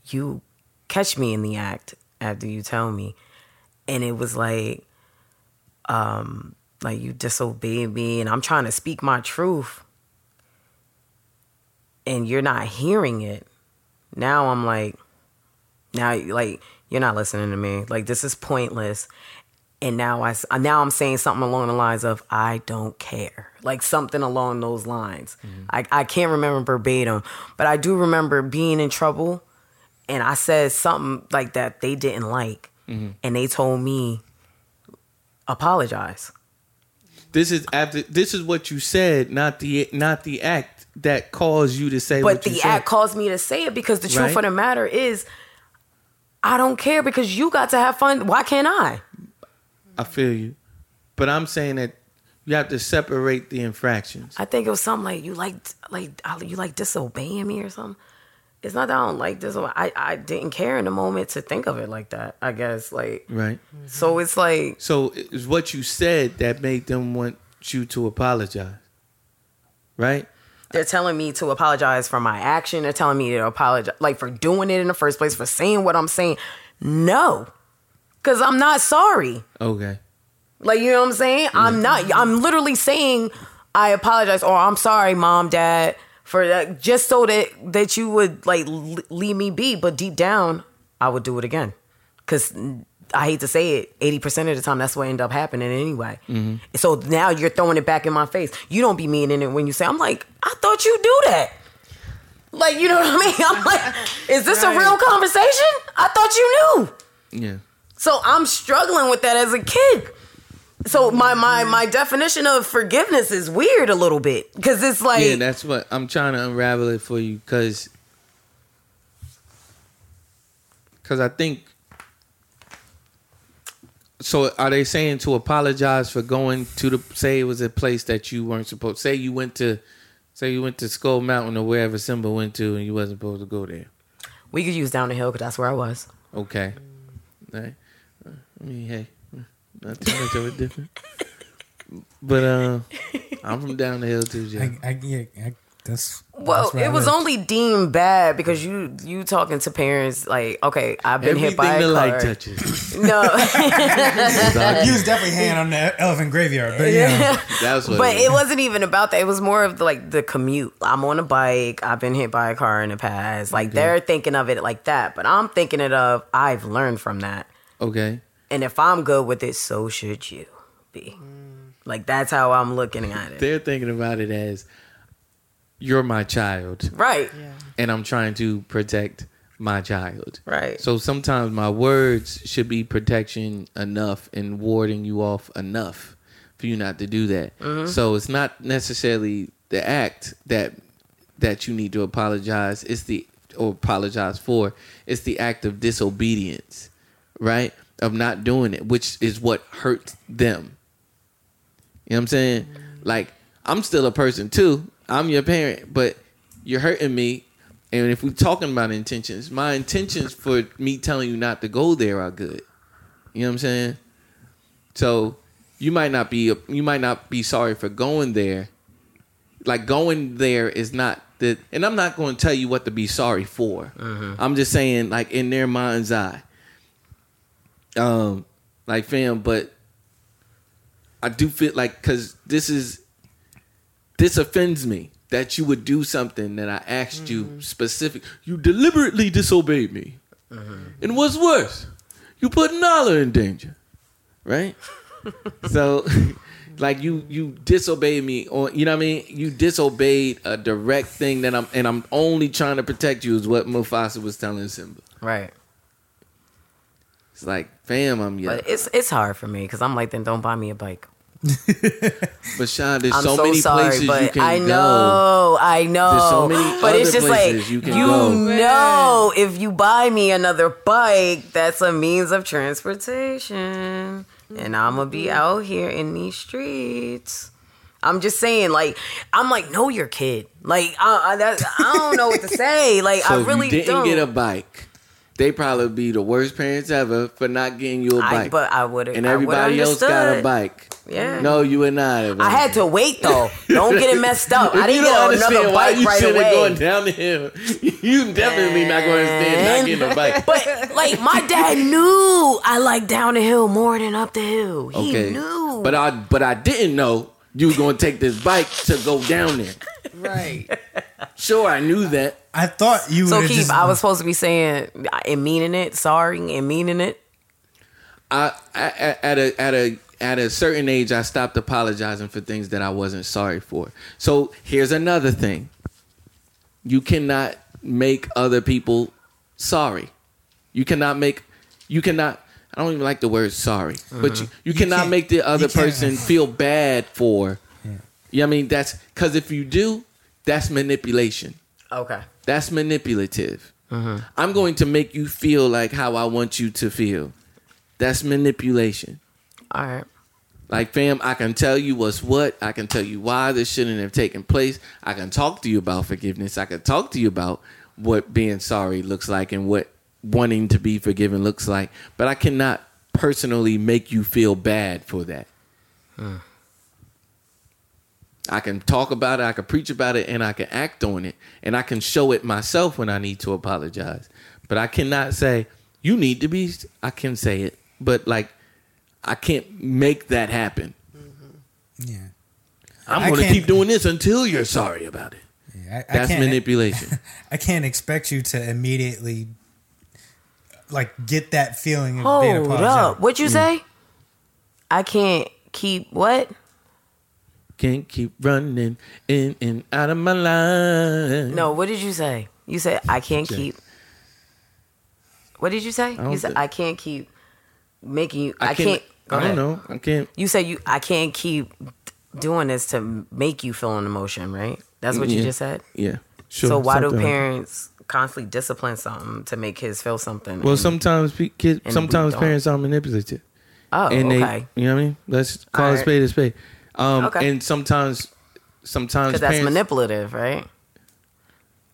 you catch me in the act after you tell me. And it was like um like you disobeyed me and i'm trying to speak my truth and you're not hearing it now i'm like now like you're not listening to me. Like this is pointless. And now I now I'm saying something along the lines of I don't care, like something along those lines. Mm-hmm. I I can't remember verbatim, but I do remember being in trouble, and I said something like that they didn't like, mm-hmm. and they told me apologize. This is after. This is what you said, not the not the act that caused you to say. But what you the act caused me to say it because the truth Right. of the matter is, I don't care because you got to have fun. Why can't I? I feel you, but I'm saying that you have to separate the infractions. I think it was something like you like like you like disobeying me or something. It's not that I don't like this. I I didn't care in the moment to think of it like that. I guess like Right. so it's like So it's what you said that made them want you to apologize. Right? they're telling me to apologize for my action. They're telling me to apologize like for doing it in the first place for saying what I'm saying. No, because I'm not sorry. Okay. Like you know what I'm saying? I'm not. I'm literally saying I apologize or I'm sorry, mom, dad, for that. Just so that that you would like l- leave me be. But deep down, I would do it again. Cause I hate to say it, eighty percent of the time that's what end up happening anyway. Mm-hmm. So now you're throwing it back in my face. You don't be meaning it when you say. I'm like, I thought you do that. Like you know what I mean? I'm like, is this a real conversation? I thought you knew. Yeah. So I'm struggling with that as a kid. So my my my definition of forgiveness is weird a little bit because it's like yeah, that's what I'm trying to unravel it for you because because I think so are they saying to apologize for going to the say it was a place that you weren't supposed say you went to say you went to Skull Mountain or wherever Simba went to and you wasn't supposed to go there we could use down the hill because that's where I was. okay right. Uh, I mean hey not too much of a difference but uh I'm from down the hill too Jeff. I, I, yeah, I, that's Well, that's where I it was live. only deemed bad because you you talking to parents like, okay, I've been Everything hit by the a light car. touches No, You was definitely hand on the elephant graveyard, but yeah, that's what but it it is. wasn't even about that. It was more of the, like the commute. I'm on a bike. I've been hit by a car in the past. Like they're thinking of it like that, but I'm thinking it of I've learned from that. okay And if I'm good with it, so should you be. Like that's how I'm looking at it. they're thinking about it as you're my child Right. Yeah. and I'm trying to protect my child. Right. So sometimes my words should be protection enough and warding you off enough for you not to do that. Mm-hmm. So it's not necessarily the act that that you need to apologize. It's the or apologize for. It's the act of disobedience, right? Of not doing it, which is what hurts them. You know what I'm saying? Mm-hmm. Like, I'm still a person too. I'm your parent, but you're hurting me. And if we're talking about intentions, my intentions for me telling you not to go there are good. You know what I'm saying? So you might not be you might not be sorry for going there. Like going there is not the and I'm not going to tell you what to be sorry for. Uh-huh. I'm just saying like in their mind's eye. Um like fam, but I do feel like cuz this is this offends me that you would do something that I asked you specific. You deliberately disobeyed me. And what's worse, you put Nala in danger, right? so, like you you disobeyed me on you know what I mean. You disobeyed a direct thing that I'm and I'm only trying to protect you is what Mufasa was telling Simba. Right. It's like, fam, I'm yeah. But it's it's hard for me because I'm like, then don't buy me a bike. But Sean, there's I'm so, so, many sorry, places you can I go. know, I know. There's so many but it's just like you you go. know, if you buy me another bike, that's a means of transportation, and I'm gonna be mm-hmm. out here in these streets. I'm just saying, like, I'm like, know your kid. Like, I, I, that, I don't know what to say. Like, So I really you didn't don't. get a bike, they probably be the worst parents ever for not getting you a bike. but I would've- And everybody else got a bike. Yeah. No, you would not. Have I had to wait though. Don't get it messed up. I didn't don't get understand another why bike you right sitting away. going down the hill, you definitely not going to stand not getting a bike. But like my dad knew I like down the hill more than up the hill. He okay, knew. but I but I didn't know you were going to take this bike to go down there. Right. Sure, I knew that. I thought you so would keep. just. I was supposed to be saying and meaning it, sorry and meaning it. I, I at a at a at a certain age, I stopped apologizing for things that I wasn't sorry for. So here's another thing: you cannot make other people sorry. You cannot make. You cannot. I don't even like the word sorry, but uh-huh. you, you, cannot can't- make the other person feel bad for. You know what I mean? That's because if you do, that's manipulation. Okay. That's manipulative. Uh-huh. I'm going to make you feel like how I want you to feel. That's manipulation. All right. Like, fam, I can tell you what's what. I can tell you why this shouldn't have taken place. I can talk to you about forgiveness. I can talk to you about what being sorry looks like and what wanting to be forgiven looks like. But I cannot personally make you feel bad for that. I can talk about it, I can preach about it, and I can act on it. And I can show it myself when I need to apologize. But I cannot say, you need to be, I can say it. But like, I can't make that happen. Mm-hmm. yeah. I'm going to keep doing this until you're sorry about it. yeah I, I That's can't, manipulation. I can't expect you to immediately like get that feeling of being Hold apologetic. up. What'd you mm. say? I can't keep what? Can't keep running in and out of my line. No. What did you say? You said I can't keep. What did you say? You said I can't keep making you. I, I can't. can't. I don't ahead. know. I can't. You said you. I can't keep doing this to make you feel an emotion, right? That's what you just said. Yeah. Sure. so why do parents constantly discipline something to make kids feel something? Well, and- sometimes kids, sometimes parents are manipulative. oh, and okay, they, you know what I mean? Let's call a Alright. spade a spade. Um, Okay. And sometimes, sometimes that's parents, manipulative, right?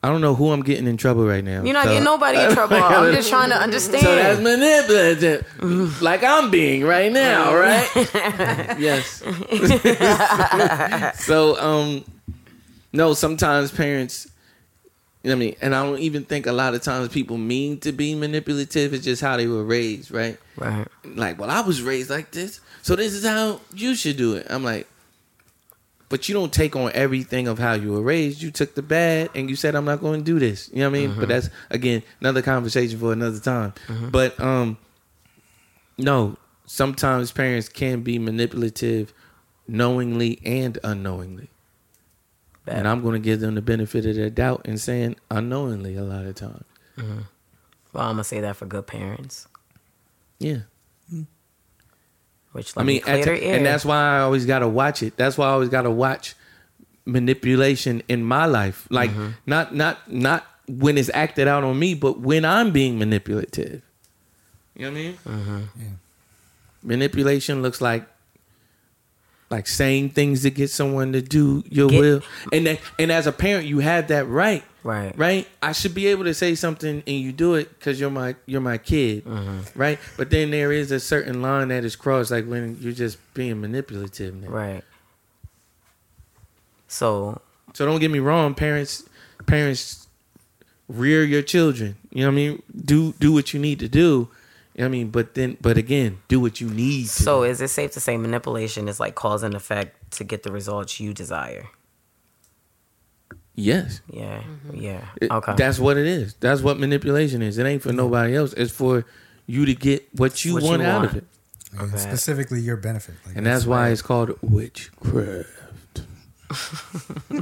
I don't know who I'm getting in trouble right now. You're not so- getting nobody in trouble. I'm just trying to understand. So that's manipulative, like I'm being right now, right? yes. so, um, no. Sometimes parents, you know what I mean, and I don't even think a lot of times people mean to be manipulative. It's just how they were raised, right? right. like, well, I was raised like this, so this is how you should do it. I'm like, but you don't take on everything of how you were raised. You took the bad and you said, I'm not going to do this. You know what I mean? But that's again another conversation for another time. But um, no, sometimes parents can be manipulative, knowingly and unknowingly. And I'm going to give them the benefit of their doubt and saying unknowingly a lot of times. Well, I'm gonna say that for good parents. Yeah. Which I mean, me clear at- their and that's why I always got to watch it. That's why I always got to watch manipulation in my life. Like Mm-hmm. not not not when it's acted out on me, but when I'm being manipulative. You know what I mean? Mm-hmm. Manipulation looks like like saying things to get someone to do your Get- will, and that, and as a parent, you have that right. Right. Right. I should be able to say something and you do it because you're my you're my kid. Mm-hmm. Right. But then there is a certain line that is crossed, like when you're just being manipulative. Now. right. So So don't get me wrong, parents parents rear your children. You know what I mean? Do do what you need to do. You know what I mean? But then but again, do what you need to. so is it safe to say manipulation is like cause and effect to get the results you desire? yes. Yeah. Mm-hmm. Yeah. It- Okay. That's what it is. That's what manipulation is. It ain't for mm-hmm. nobody else. It's for you to get what you What you want out of it. Uh, okay. specifically your benefit. Like And that's why it's called witchcraft.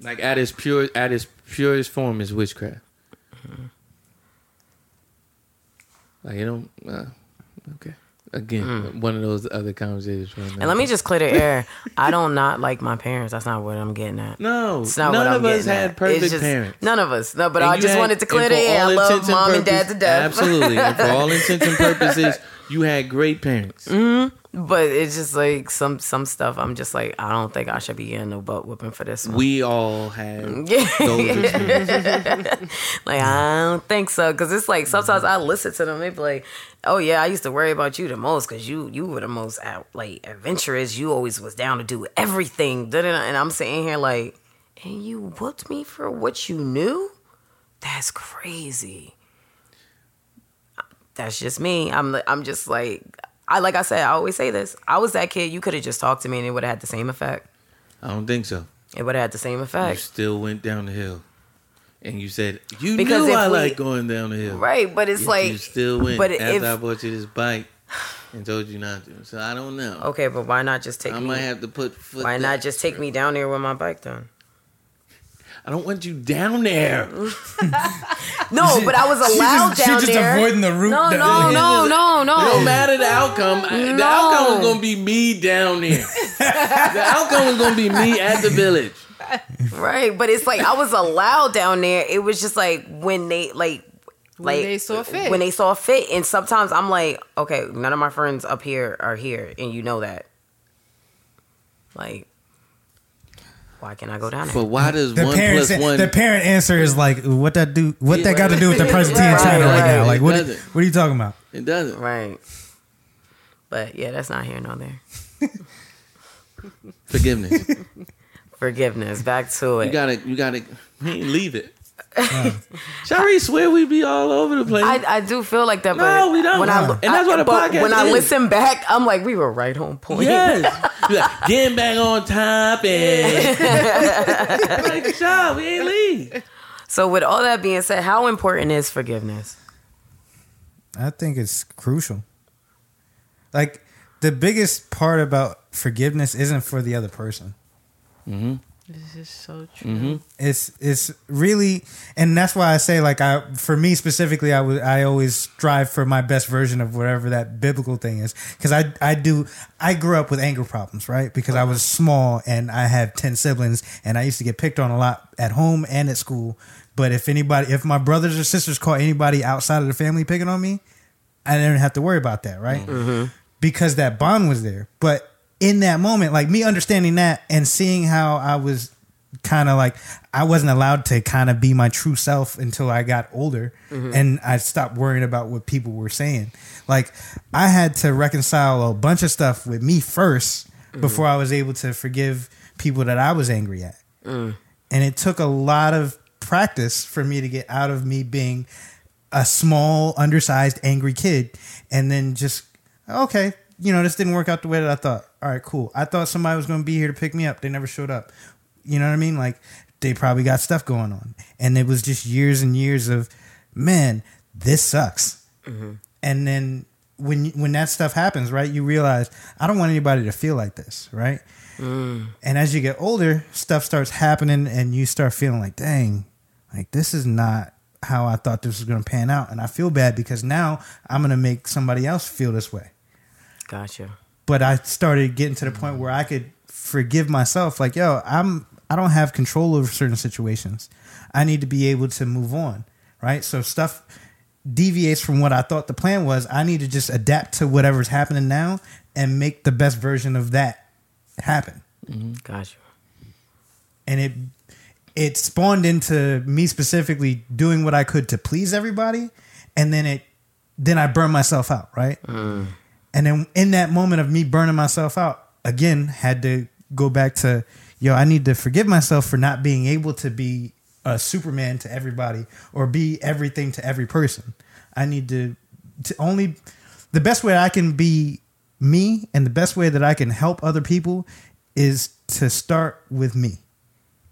like at its pure at its purest form is witchcraft. Mm-hmm. Like you don't uh, okay. Again, one of those other conversations. Right. Mm. and let me just clear the air. I don't not like my parents. That's not what I'm getting at. No, It's not none what I'm of us had at. perfect just- parents. None of us. No, but And I just had- wanted to clear the air. I love mom and dad to death. Absolutely, and for all intents and purposes, you had great parents. Mm-hmm. But it's just like some some stuff. I'm just like I don't think I should be getting no butt whipping for this one. We all have. Like I don't think so because it's like sometimes I listen to them. They be like, "Oh yeah, I used to worry about you the most because you you were the most out, like adventurous. You always was down to do everything." And I'm sitting here like, "And you whooped me for what you knew? That's crazy." That's just me. I'm I'm just like I like I said. I always say this. I was that kid. You could have just talked to me and it would have had the same effect. I don't think so. It would have had the same effect. You still went down the hill, and you said you Because knew I we- like going down the hill. Right, but it's like you still went but after if- I bought you this bike and told you not to. So I don't know. Okay, but why not just take I me? might have to put foot. why down. not just take me down there with my bike then? I don't want you down there. No, but I was She allowed just- she down just there. avoiding the route No, no, no, no, No no. matter the outcome, I- the outcome was gonna be me down there. the outcome was gonna be me at the village. Right, but it's like I was allowed down there. It was just like when they like. When like they saw fit. when they saw fit, and sometimes I'm like, okay, none of my friends up here are here, and you know that. Like, why can't I go down there? But why does the one parents, plus one? the parent answer is like, what that do? What that got to do with the present Right, in China right, right. now? Like, what? doesn't. What are you talking about? it doesn't. right. But yeah, that's not here nor there. Forgiveness. Forgiveness. Back to it. You gotta, you gotta leave it. Shari swear we be all over the place. I, I do feel like that, but No, we don't. When I, And that's what a but podcast When I is. listen back, I'm like, we were right on point. yes, You like, getting back on topic. like, Shaw, we ain't leave. So with all that being said, how important is forgiveness? I think it's crucial. Like the biggest part about forgiveness isn't for the other person. Mm-hmm. This is so true. Mm-hmm. It's it's really, and that's why I say like I for me specifically, I would I always strive for my best version of whatever that biblical thing is because I I do I grew up with anger problems right because I was uh-huh. small and I had ten siblings and I used to get picked on a lot at home and at school. But if anybody, if my brothers or sisters caught anybody outside of the family picking on me, I didn't have to worry about that, right? Mm-hmm. Because that bond was there. But in that moment, like me understanding that and seeing how I was kind of like I wasn't allowed to kind of be my true self until I got older mm-hmm. and I stopped worrying about what people were saying. Like I had to reconcile a bunch of stuff with me 1st mm-hmm. before I was able to forgive people that I was angry at. Mm. And it took a lot of practice for me to get out of me being a small, undersized, angry kid and then just okay, you know, this didn't work out the way that I thought. All right, cool. I thought somebody was going to be here to pick me up. They never showed up. You know what I mean? Like they probably got stuff going on. And it was just years and years of, man, this sucks. Mm-hmm. And then when when that stuff happens, right? You realize I don't want anybody to feel like this, right? Mm. And as you get older, stuff starts happening, and you start feeling like, dang, like this is not how I thought this was going to pan out, and I feel bad because now I'm going to make somebody else feel this way. Gotcha. But I started getting to the point where I could forgive myself, like, yo, I'm I don't have control over certain situations. I need to be able to move on, right? So stuff deviates from what I thought the plan was. I need to just adapt to whatever's happening now and make the best version of that happen. Mm-hmm. Gotcha. And it it spawned into me specifically doing what I could to please everybody, and then it then I burned myself out, right? Mm. And then in that moment of me burning myself out, again had to go back to yo, I need to forgive myself for not being able to be a Superman to everybody or be everything to every person. I need to to only the best way I can be me and the best way that I can help other people is to start with me.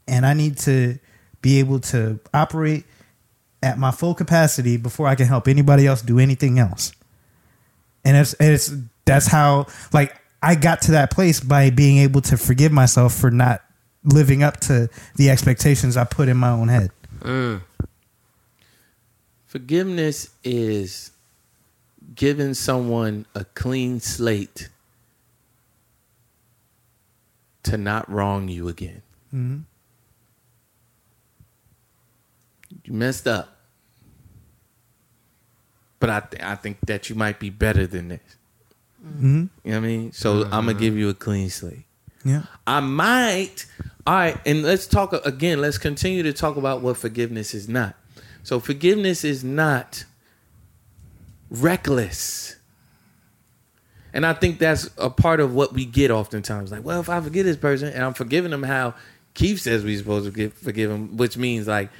And I need to be able to operate at my full capacity before I can help anybody else do anything else. And it's it's that's how like I got to that place by being able to forgive myself for not living up to the expectations I put in my own head. Mm. Forgiveness is giving someone a clean slate to not wrong you again. Mm-hmm. You messed up. But I, th- I think that you might be better than this. Mm-hmm. You know what I mean? So I'm going to give you a clean slate. Yeah. I might. All right, and let's talk again. Let's continue to talk about what forgiveness is not. So forgiveness is not reckless. And I think that's a part of what we get oftentimes. Like, well, if I forget this person and I'm forgiving them how Keith says we're supposed to give, forgive them, which means like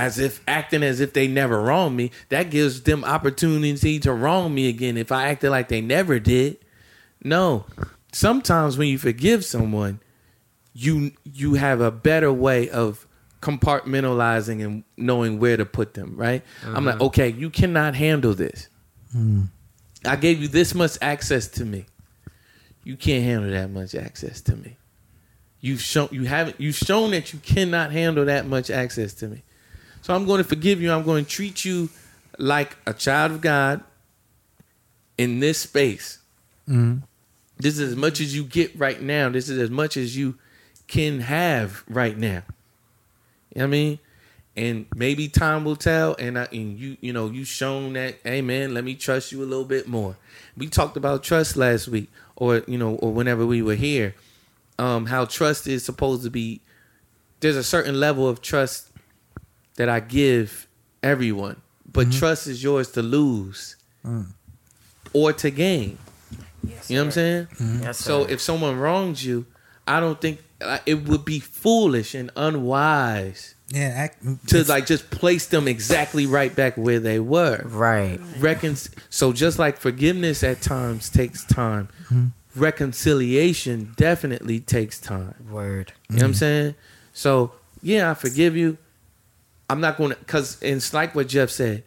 as if acting as if they never wronged me, that gives them opportunity to wrong me again if I acted like they never did. No. Sometimes when you forgive someone, you you have a better way of compartmentalizing and knowing where to put them, right? I'm like, mm-hmm. okay, you cannot handle this. Hmm. I gave you this much access to me. You can't handle that much access to me. You've shown you haven't you've shown that you cannot handle that much access to me. So I'm going to forgive you. I'm going to treat you like a child of God in this space. This is as much as you get right now. This is as much as you can have right now. You know what I mean? And maybe time will tell. And, I, and you, you know, you shown that, hey man, let me trust you a little bit more. We talked about trust last week, or you know, or whenever we were here, um, how trust is supposed to be. There's a certain level of trust that I give everyone, but mm-hmm. trust is yours to lose mm. or to gain. you know what I'm saying? Mm-hmm. Yes, So if someone wrongs you, I don't think uh, it would be foolish and unwise Yeah. Act, mm, to like just place them exactly right back where they were. right. Recon- so just like forgiveness at times takes time, mm-hmm. reconciliation definitely takes time. Word. You know what I'm mm. saying? So yeah, I forgive you. I'm not going to because it's like what Jeff said.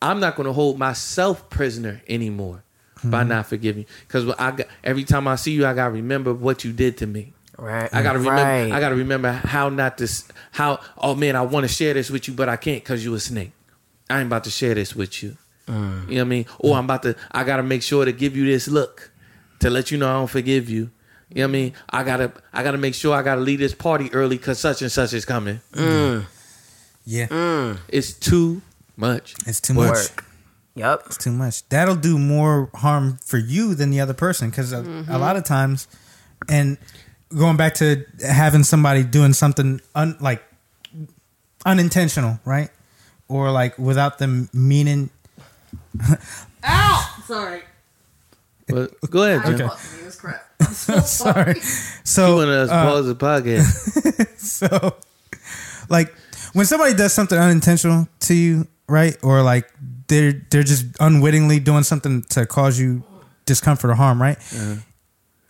I'm not going to hold myself prisoner anymore by hmm. not forgiving. Because I got every time I see you, I got to remember what you did to me. Right. I gotta remember. Right. I gotta remember how not to. How oh man, I want to share this with you, but I can't because you a snake. I ain't about to share this with you. Mm. You know what I mean? Or I'm about to. I gotta make sure to give you this look to let you know I don't forgive you. You know what I mean? I gotta. I gotta make sure I gotta leave this party early because such and such is coming. Mm. Yeah. It's too much. It's too much. Work. Yep. It's too much. That'll do more harm for you than the other person because a, a lot of times, and going back to having somebody doing something un, like unintentional, right? Or like without them meaning. Ow! Sorry. But go ahead, Jim. Okay. Me was crap. Sorry. You So, want us uh, pause the podcast? so like when somebody does something unintentional to you, right? Or like they're they're just unwittingly doing something to cause you discomfort or harm, right? Uh-huh.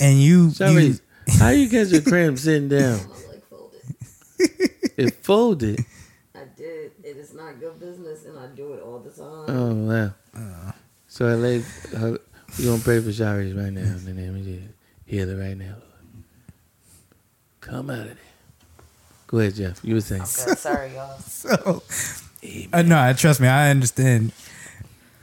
And you, Sorry, you how you get your cramp sitting down? It folded. I did. It is not good business, and I do it all the time. Oh wow. Uh-huh. So I lay, her, we gonna pray for Shari's right now in the name of Jesus. Heal her right now. Come out of there. Go ahead, Jeff. You were saying. Good, sorry, y'all. So, uh, no, trust me, I understand.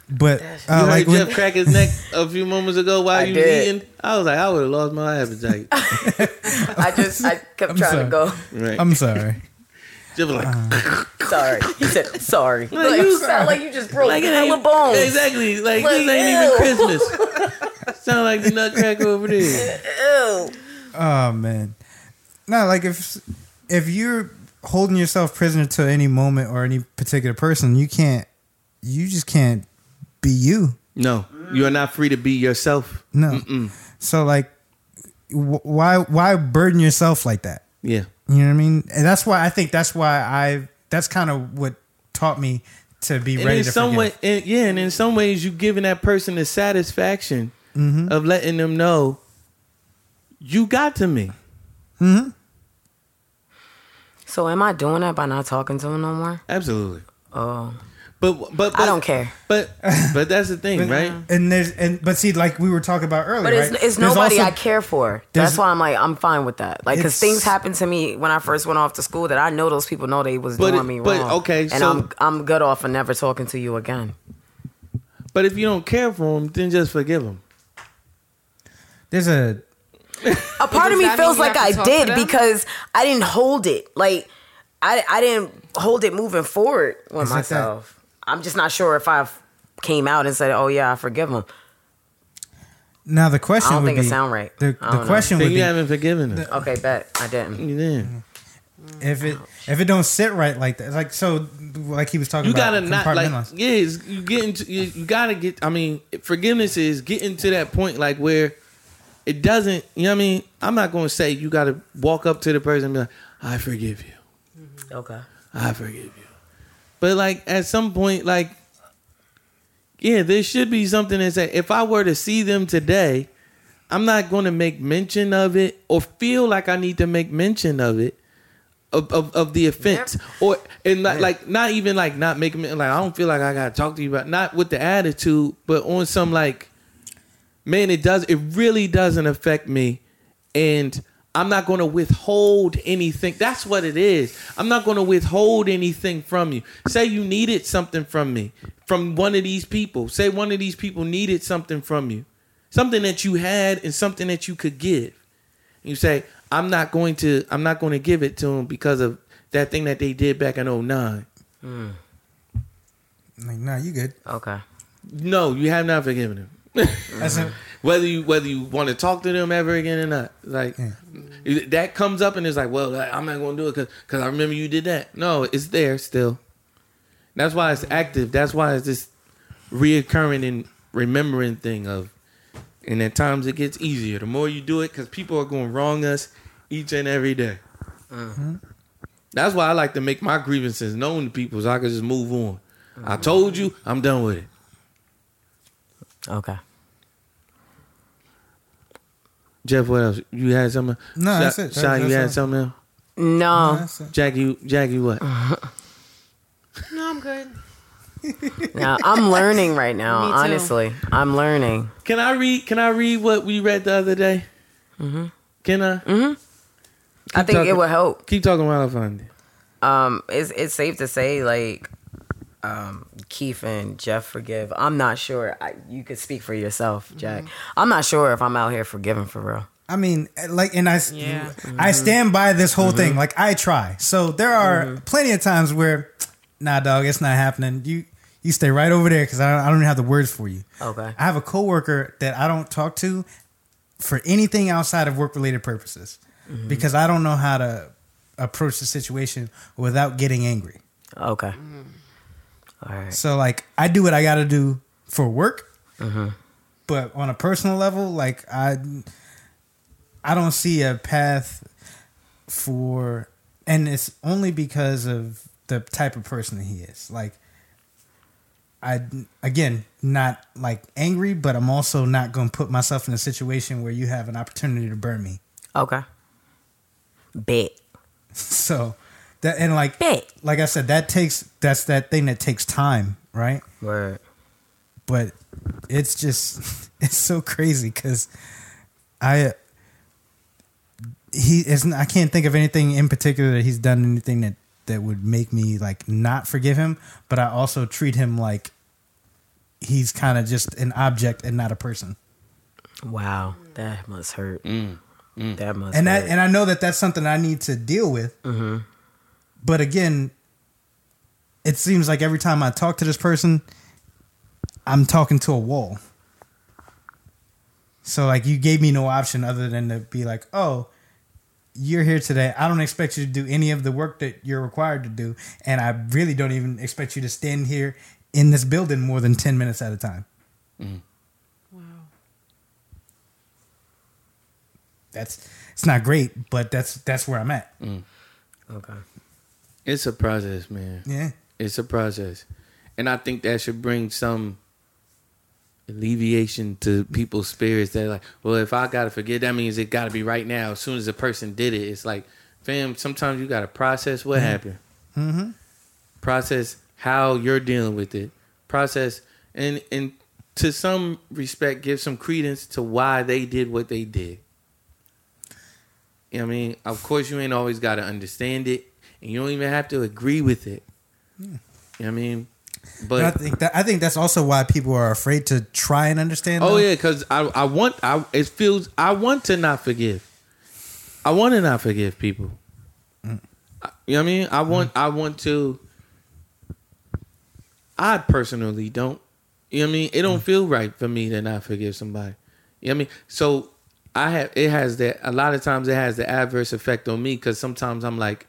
But You uh, heard like Jeff when, crack his neck a few moments ago while I you was did. eating. I was like, I would have lost my appetite. I just I kept I'm trying sorry. to go. right. I'm sorry. Jeff was like, Sorry. He said sorry. Like, Like, you you sound like you just broke like it hella ain't bones. exactly like, Like, this ain't even Christmas. Sound like the Nutcracker over there. Ew. Oh man, no, like if if you're holding yourself prisoner to any moment or any particular person, you can't. You just can't be you. No, you are not free to be yourself. No. So like, wh- why why burden yourself like that? Yeah. You know what I mean? And that's why I think that's why I that's kind of what taught me to be And ready in to some way, forgive. and, yeah, and in some ways, you giving that person the satisfaction Mm-hmm. of letting them know you got to me. So am I doing that by not talking to him no more? Absolutely. Oh, But but, but I don't care. But but that's the thing, right? Uh, and there's and but see, like we were talking about earlier, But it's, right? it's nobody also- I care for. That's why I'm like I'm fine with that. Like because things happened to me when I first went off to school that I know those people know they was But doing it- me but, wrong. okay, and so- I'm I'm good off and never talking to you again. But if you don't care for them, then just forgive them. There's a A part of me feels like I to talk to did because I didn't hold it. Like I I didn't hold it moving forward with It's like that. myself. I'm just not sure if I came out and said, "Oh yeah, I forgive him." now the question I don't would think it be sound right. the, the question Then would you be haven't forgiven them. Okay, bet I didn't. You didn't. if it if it don't sit right like that, like so, like he was talking You about. gotta not like yeah. it's- You get into you, you gotta get. I mean, forgiveness is getting to that point like where it doesn't. You know what I mean? I'm not gonna say you gotta walk up to the person and be like, "I forgive you." Mm-hmm. Okay. I forgive you. But like at some point, like yeah, there should be something that say if I were to see them today, I'm not going to make mention of it or feel like I need to make mention of it. Of, of, of the offense or and not, like not even like not making like I don't feel like I gotta talk to you about not with the attitude but on some like man it does it really doesn't affect me and I'm not going to withhold anything. That's what it is. I'm not going to withhold anything from you. Say you needed something from me, from one of these people. Say one of these people needed something from you, something that you had and something that you could give. You say, I'm not going to. I'm not going to give it to them because of that thing that they did back in 09. Mm. Like, nah, you good. Okay. No, you have not forgiven them. Mm-hmm. That's a, whether you whether you want to talk to them ever again or not. Like that comes up and it's like, well, I'm not going to do it because I remember you did that. No, it's there still. That's why it's active. That's why it's this reoccurring and remembering thing of. And at times it gets easier the more you do it because people are going wrong us each and every day. Uh-huh. Mm-hmm. That's why I like to make my grievances known to people so I can just move on. I told you, I'm done with it. Okay. Jeff, what else? You had something? No, Sha- that's it. Shy, That's- you that's had all. something else? No. that's it. Jackie, Jackie, what? No, I'm good. No, I'm learning right now. Me too. Honestly, I'm learning. Can I read? Can I read what we read the other day? Mm-hmm. Can I? Mm-hmm. I think it talking. would help. Keep talking while I find it. Um, it's it's safe to say like, um, Keith and Jeff forgive. I'm not sure. I, you could speak for yourself, mm-hmm. Jack. I'm not sure if I'm out here forgiving for real. I mean, like, and I, Yeah. I mm-hmm. stand by this whole mm-hmm. thing. Like, I try. So there are plenty of times where, nah, dog, it's not happening. You, you stay right over there because I, don't- I don't even have the words for you. Okay. I have a coworker that I don't talk to for anything outside of work related purposes because I don't know how to approach the situation without getting angry. Okay. All right. So like I do what I got to do for work, uh-huh. but on a personal level, like I, I don't see a path for, and it's only because of the type of person that he is. Like, I again not like angry, but I'm also not going to put myself in a situation where you have an opportunity to burn me. Okay. Bet. So that and like Bet. like I said, that takes that's that thing that takes time, right? Word. but it's just it's so crazy because I he is I can't think of anything in particular that he's done anything that that would make me like not forgive him, but I also treat him like he's kind of just an object and not a person. Wow, that must hurt. Mm. Mm. That must. and hurt. that and I know that that's something I need to deal with. Mm-hmm. But again, it seems like every time I talk to this person, I'm talking to a wall. So like you gave me no option other than to be like, "Oh, you're here today. I don't expect you to do any of the work that you're required to do, and I really don't even expect you to stand here in this building more than 10 minutes at a time." Mm-hmm. Wow. That's it's not great, but that's that's where I'm at. Mm. okay. It's a process, man. Yeah. It's a process. And I think that should bring some alleviation to people's spirits They're like, well, if I gotta forget, that means it gotta be right now. As soon as the person did it, it's like, fam, sometimes you gotta process what happened. Mhm. Process how you're dealing with it. Process and and to some respect give some credence to why they did what they did. You know what I mean? Of course you ain't always gotta understand it and you don't even have to agree with it. You know what I mean? But I think that I think that's also why people are afraid to try and understand. oh them. yeah, because I I want I it feels I want to not forgive. I want to not forgive people. I- You know what I mean? I mm. want I want to. I personally don't. You know what I mean? It don't mm. feel right for me to not forgive somebody. You know what I mean? So I have it has that a lot of times it has the adverse effect on me because sometimes I'm like,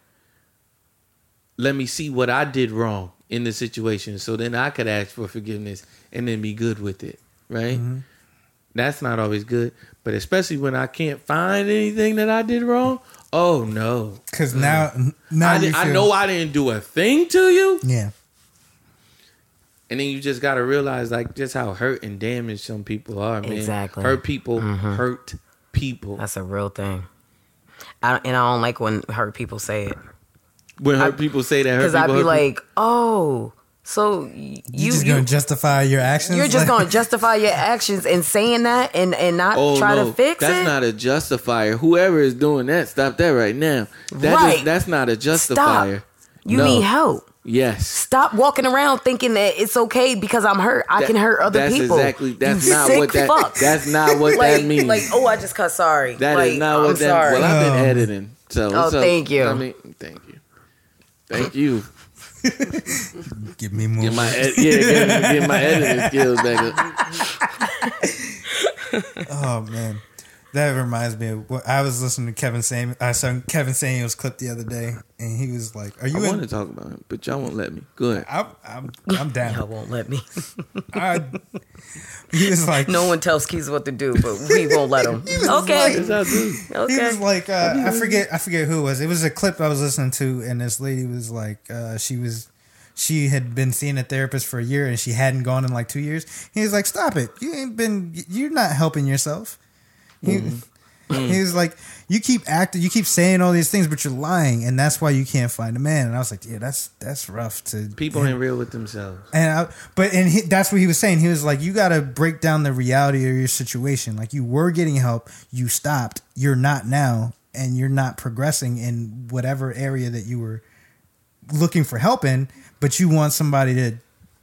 let me see what I did wrong in the situation, so then I could ask for forgiveness and then be good with it, right? Mm-hmm. That's not always good, but especially when I can't find anything that I did wrong. Oh no! Because mm. now, now I, you did, I know I didn't do a thing to you, Yeah, and then you just got to realize like just how hurt and damaged some people are, man. Exactly. hurt people mm-hmm. hurt people. That's a real thing. I, and I don't like when hurt people say it when hurt people say that, because I'd be hurt like, "Oh, so y- you, you just you gonna justify your actions. you're just gonna justify your actions and saying that and and not Oh try no, to fix that's it." not a justifier. Whoever is doing that, stop that right now. That is- Right. that's not a justifier. you No. need help. Yes. Stop walking around thinking that it's okay because I'm hurt. I That- can hurt other that's people. exactly- that's You not sick what that- fuck. that's not what like, that means. Like, oh, I just cut. Sorry. That is like, not I'm what that. sorry. Well, I've been Oh. editing, so Oh, so, thank you. I mean, thank you, thank you. Give me more. Get my ed- yeah, get, get my editing skills back up. oh man, that reminds me of what I was listening to Kevin Sam. I saw Kevin Samuels' clip the other day, and he was like, "Are you?" I you want to talk about him, but y'all won't let me. Go ahead. I'm, I'm, I'm Y'all won't let me. I, he was like, no one tells Keys what to do, but we won't let him. okay. Yes, I do. He was like, uh, I forget, I forget who it was. It was a clip I was listening to, and this lady was like, uh, she was, she had been seeing a therapist for a year, and she hadn't gone in like two years. He was like, "Stop it! You ain't been, you're not helping yourself." He, mm-hmm. he was like, "You keep acting, you keep saying all these things, but you're lying, and that's why you can't find a man." And I was like, "Yeah, that's that's rough to People ain't real with themselves. and I, but and he, that's what he was saying. He was like, you got to break down the reality of your situation. Like you were getting help, you stopped. You're not now, and you're not progressing in whatever area that you were looking for help in. But you want somebody to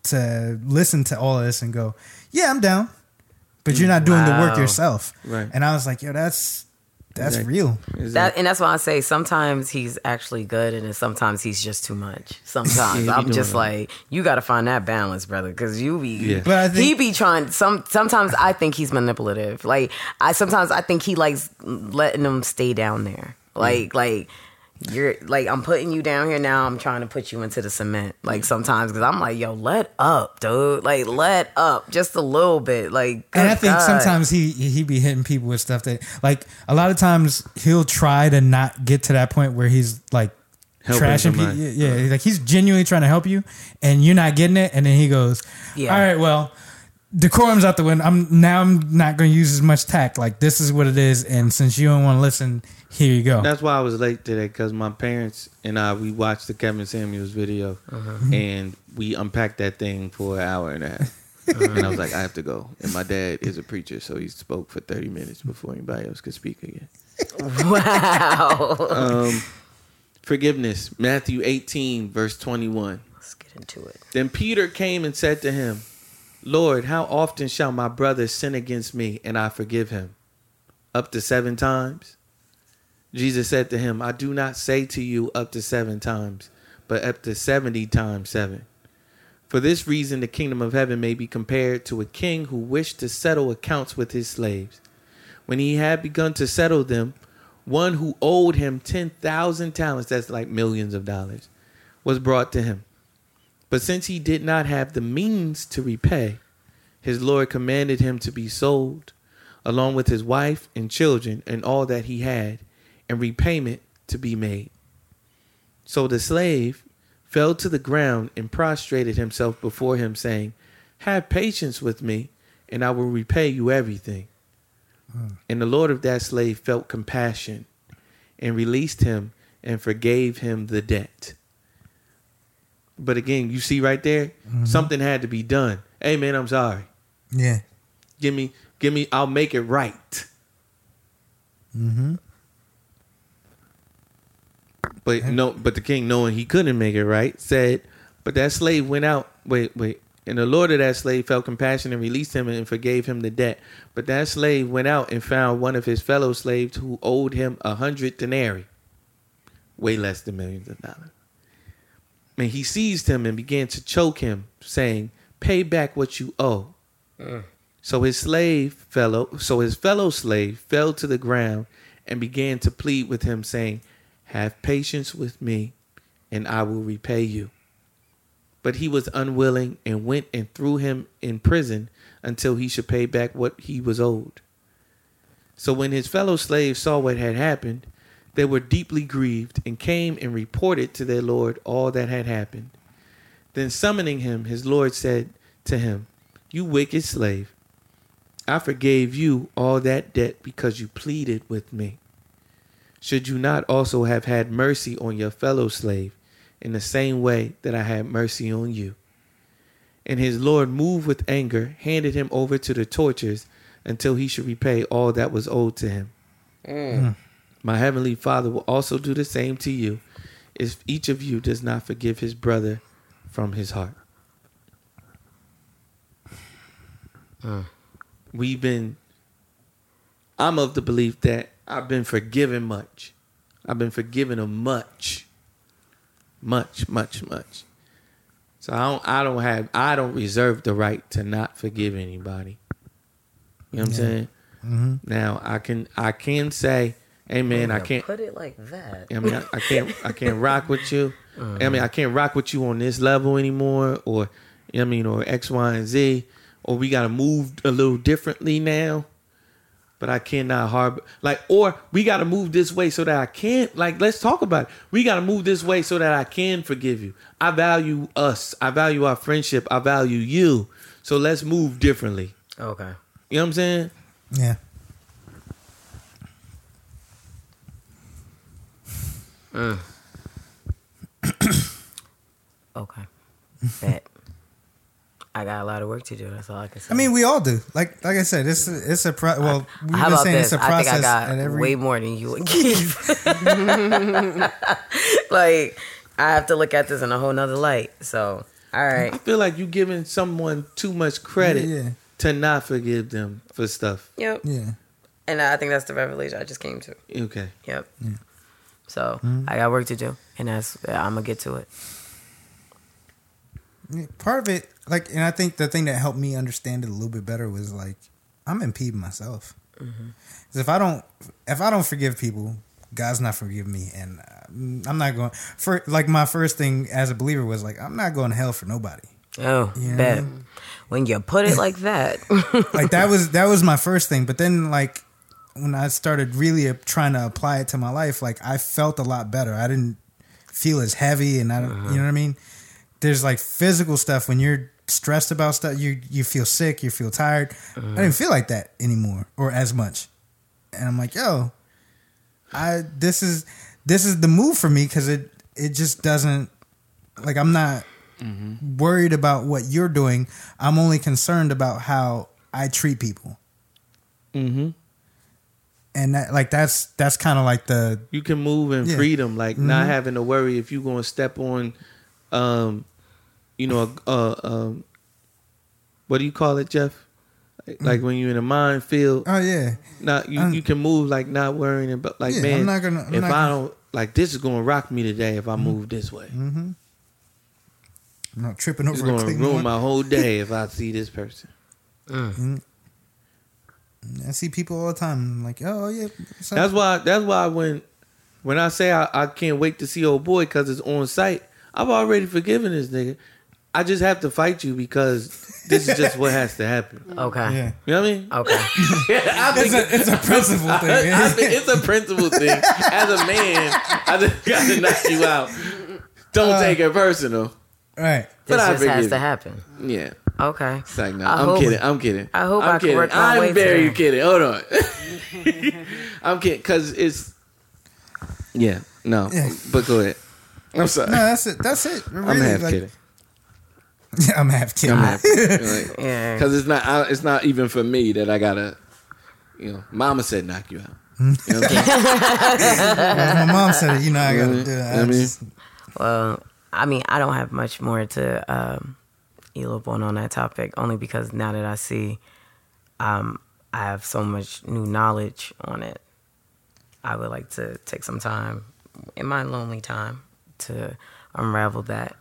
to listen to all of this and go, yeah, I'm down. But you're not doing the work yourself. Right. And I was like, yo, that's that's Exactly. real. Is That and that's why I say sometimes he's actually good, and then sometimes he's just too much. Sometimes Yeah, I'm just that. like, you got to find that balance, brother, because you be. Yeah. But I think- he be trying. Some sometimes I think he's manipulative. Like I sometimes I think he likes letting them stay down there. Like like you're like I'm putting you down here now. I'm trying to put you into the cement. Like sometimes because I'm like, yo, let up, dude. Like let up just a little bit. Like and I think God. sometimes he he be hitting people with stuff that like a lot of times he'll try to not get to that point where he's like Helping trashing people. Yeah, yeah, like he's genuinely trying to help you, and you're not getting it, and then he goes, Yeah. "All right, well." Decorum's out the window. I'm now. I'm not going to use as much tact. Like this is what it is, and since you don't want to listen, here you go. That's why I was late today because my parents and I we watched the Kevin Samuels video Uh-huh. and we unpacked that thing for an hour and a half. and I was like, I have to go. And my dad is a preacher, so he spoke for 30 minutes before anybody else could speak again. Wow. Um, forgiveness, Matthew 18, verse 21. Let's get into it. Then Peter came and said to him, Lord, how often shall my brother sin against me and I forgive him? Up to seven times? Jesus said to him, I do not say to you up to seven times, but up to seventy times seven. For this reason, the kingdom of heaven may be compared to a king who wished to settle accounts with his slaves. When he had begun to settle them, one who owed him 10,000 talents, that's like millions of dollars, was brought to him. But since he did not have the means to repay, his Lord commanded him to be sold, along with his wife and children and all that he had, and repayment to be made. So the slave fell to the ground and prostrated himself before him, saying, Have patience with me, and I will repay you everything. Hmm. And the Lord of that slave felt compassion and released him and forgave him the debt. But again, you see right there, something had to be done. Hey man, I'm sorry. Yeah. Give me, give me, I'll make it right. Mm-hmm. But no, but the king, knowing he couldn't make it right, said, "But that slave went out. Wait, wait." And the lord of that slave felt compassion and released him and forgave him the debt. But that slave went out and found one of his fellow slaves who owed him a hundred denarii, way less than millions of dollars. And he seized him and began to choke him, saying, "Pay back what you owe." Mm. So his slave fellow, so his fellow slave fell to the ground and began to plead with him, saying, "Have patience with me, and I will repay you." But he was unwilling and went and threw him in prison until he should pay back what he was owed. So when his fellow slaves saw what had happened, they were deeply grieved and came and reported to their lord all that had happened. Then summoning him, his lord said to him, You wicked slave, I forgave you all that debt because you pleaded with me. Should you not also have had mercy on your fellow slave in the same way that I had mercy on you? And his Lord, moved with anger, handed him over to the tortures until he should repay all that was owed to him. Mm. My heavenly Father will also do the same to you if each of you does not forgive his brother from his heart. Uh. We've been, I'm of the belief that I've been forgiven much. I've been forgiven of much, much, much, much. So I don't, I don't have, I don't reserve the right to not forgive anybody. You know what I'm saying? Mm-hmm. Now I can, I can say, hey man, I can't, put it like that. I mean, I, I can't, I can't rock with you. I mean, I uh-huh. can't rock with you on this level anymore, or you know I mean, or X, Y, and Z, or we got to move a little differently now. But I cannot harbor like, or we got to move this way so that I can't. Like, let's talk about it. We got to move this way so that I can forgive you. I value us. I value our friendship. I value you. So let's move differently. Okay. You know what I'm saying? Yeah. Uh. Okay. Bet. I got a lot of work to do. That's all I can say. I mean, we all do. Like, like I said, it's a, it's a pro- well. We've how been about saying this? it's a I process. think I got every, way more than you and Keith. like, I have to look at this in a whole nother light. So, all right. I feel like you're giving someone too much credit Yeah. to not forgive them for stuff. Yep. Yeah. And I think that's the revelation I just came to. Okay. Yep. So I got work to do, and that's I'm gonna get to it. Part of it, like, and I think the thing that helped me understand it a little bit better was like, I'm impeding myself. 'Cause if I don't, if I don't forgive people, God's not forgiving me, and uh, I'm not going. For like, my first thing as a believer was like, I'm not going to hell for nobody. Oh, Yeah. bet. When you put it like that, like that was that was my first thing but then like when i started really trying to apply it to my life like i felt a lot better. I didn't feel as heavy and i don't you know uh-huh. what i mean? There's like physical stuff when you're stressed about stuff you you feel sick you feel tired. I didn't uh-huh. feel like that anymore or as much. And i'm like yo i this is this is the move for me because it it just doesn't like i'm not mm-hmm. worried about what you're doing. I'm only concerned about how I treat people. Mm-hmm. And that like that's that's kind of like the You can move in Yeah. freedom, like not Mhm. having to worry if you're going to step on, um, you know, uh, um, what do you call it, Jeff? Like, like when you're in a minefield, oh yeah. not you, I'm- you can move like not worrying about like Yeah, man. I'm not gonna- I'm if not I gonna- don't like this is going to rock me today if I move this way. Mm-hmm. I'm not tripping It's over a going to ruin one. my whole day if I see this person. I see people all the time. Like, oh yeah. what's? That's why. That's why when when I say I, I can't wait to see old boy because it's on site, I've already forgiven this nigga. I just have to fight you because this is just what has to happen. Okay. yeah. You know what I mean? Okay. I It's a, it's a principle thing. I think it's a principle thing. As a man, I just got to knock you out. Don't Uh, take it personal. right. But This I just has forgive to happen. Yeah. Okay. It's like, no, I I'm hope- kidding. I'm kidding. I hope I'm I can kidding. work my I'm way very through. kidding. Hold on. I'm kidding because it's. Yeah. No. Yeah. But go ahead. I'm sorry. No, that's it. That's it. Really, I'm half like- kidding. I'm half kidding. I'm half kidding. Yeah. Because it's not. I, it's not even for me that I gotta. You know, Mama said knock you out. You know what I'm saying? Well, my mom said it. You know, I gotta Mhm. do it. I I mean- just- Well, I mean, I don't have much more to um, elope on on that topic, only because now that I see, um, I have so much new knowledge on it. I would like to take some time in my lonely time to unravel that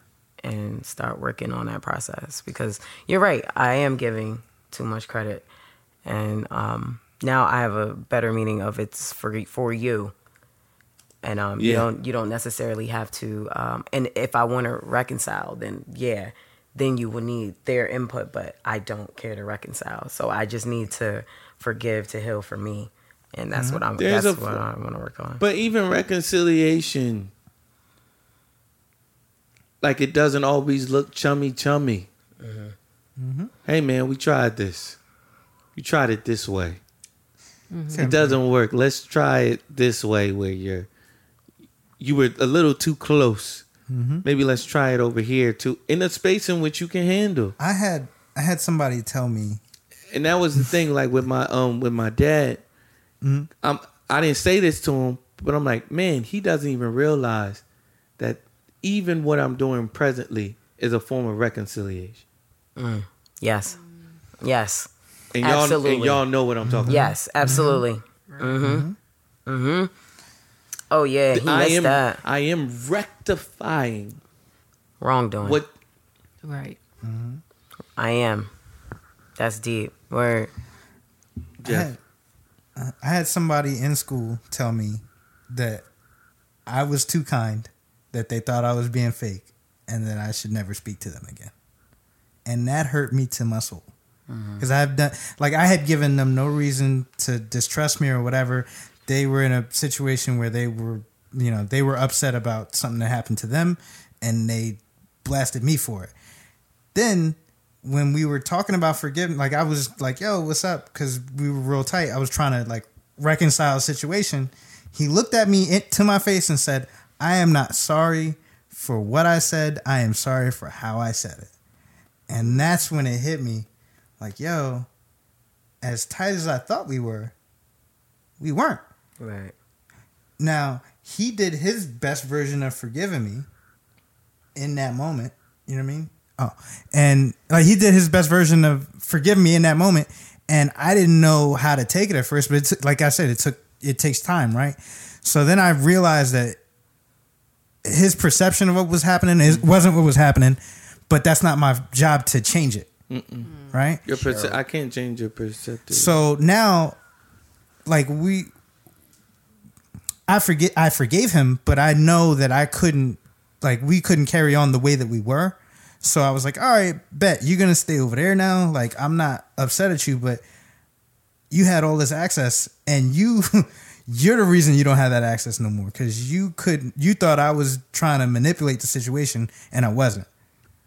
and start working on that process because you're right. I am giving too much credit, and um, now I have a better meaning of it's for for you and um, you don't you don't necessarily have to. Um, and if I want to reconcile, then yeah, then you will need their input. But I don't care to reconcile, so I just need to forgive to heal for me, and that's mm-hmm. what I'm. There's that's a- what I want to work on. But even reconciliation, like it doesn't always look chummy chummy. Mm-hmm. Mm-hmm. Hey man, we tried this. We tried it this way. It doesn't work. Let's try it this way where you're you were a little too close. Maybe let's try it over here too in a space in which you can handle. I had I had somebody tell me. and that was the thing like with my um with my dad Mhm. um i didn't say this to him but i'm like man he doesn't even realize that even what i'm doing presently is a form of reconciliation yes, yes, and y'all Absolutely. and y'all know what i'm talking yes, absolutely. Mm-hmm. Mm-hmm. Oh yeah, he about i am that i am rectifying wrongdoing. what Right. Mm-hmm. I am. That's deep. Word. I Jeff, had, I had somebody in school tell me that I was too kind, that they thought I was being fake, and that I should never speak to them again. And that hurt me to my soul. Mm-hmm. Because I've done, like, I had given them no reason to distrust me or whatever. They were in a situation where they were, you know, they were upset about something that happened to them, and they blasted me for it. Then when we were talking about forgiveness, like I was like, "Yo, what's up?" Because we were real tight. I was trying to like reconcile a situation. He looked at me in, to my face and said, "I am not sorry for what I said. I am sorry for how I said it." And that's when it hit me, like, "Yo, as tight as I thought we were, we weren't." Right. Now, he did his best version of forgiving me in that moment. You know what I mean? Oh, and like he did his best version of forgiving me in that moment, and I didn't know how to take it at first. But it's like I said, it took it takes time, right? So then I realized that his perception of what was happening is wasn't what was happening, but that's not my job to change it, right? your perce- i can't change your perceptive So now, like we, I forget, I forgave him, but I know that I couldn't, like we couldn't carry on the way that we were. So I was like, all right, bet you're gonna stay over there now. Like I'm not upset at you, but you had all this access, and you, you're the reason you don't have that access no more because you couldn't. You thought I was trying to manipulate the situation, and I wasn't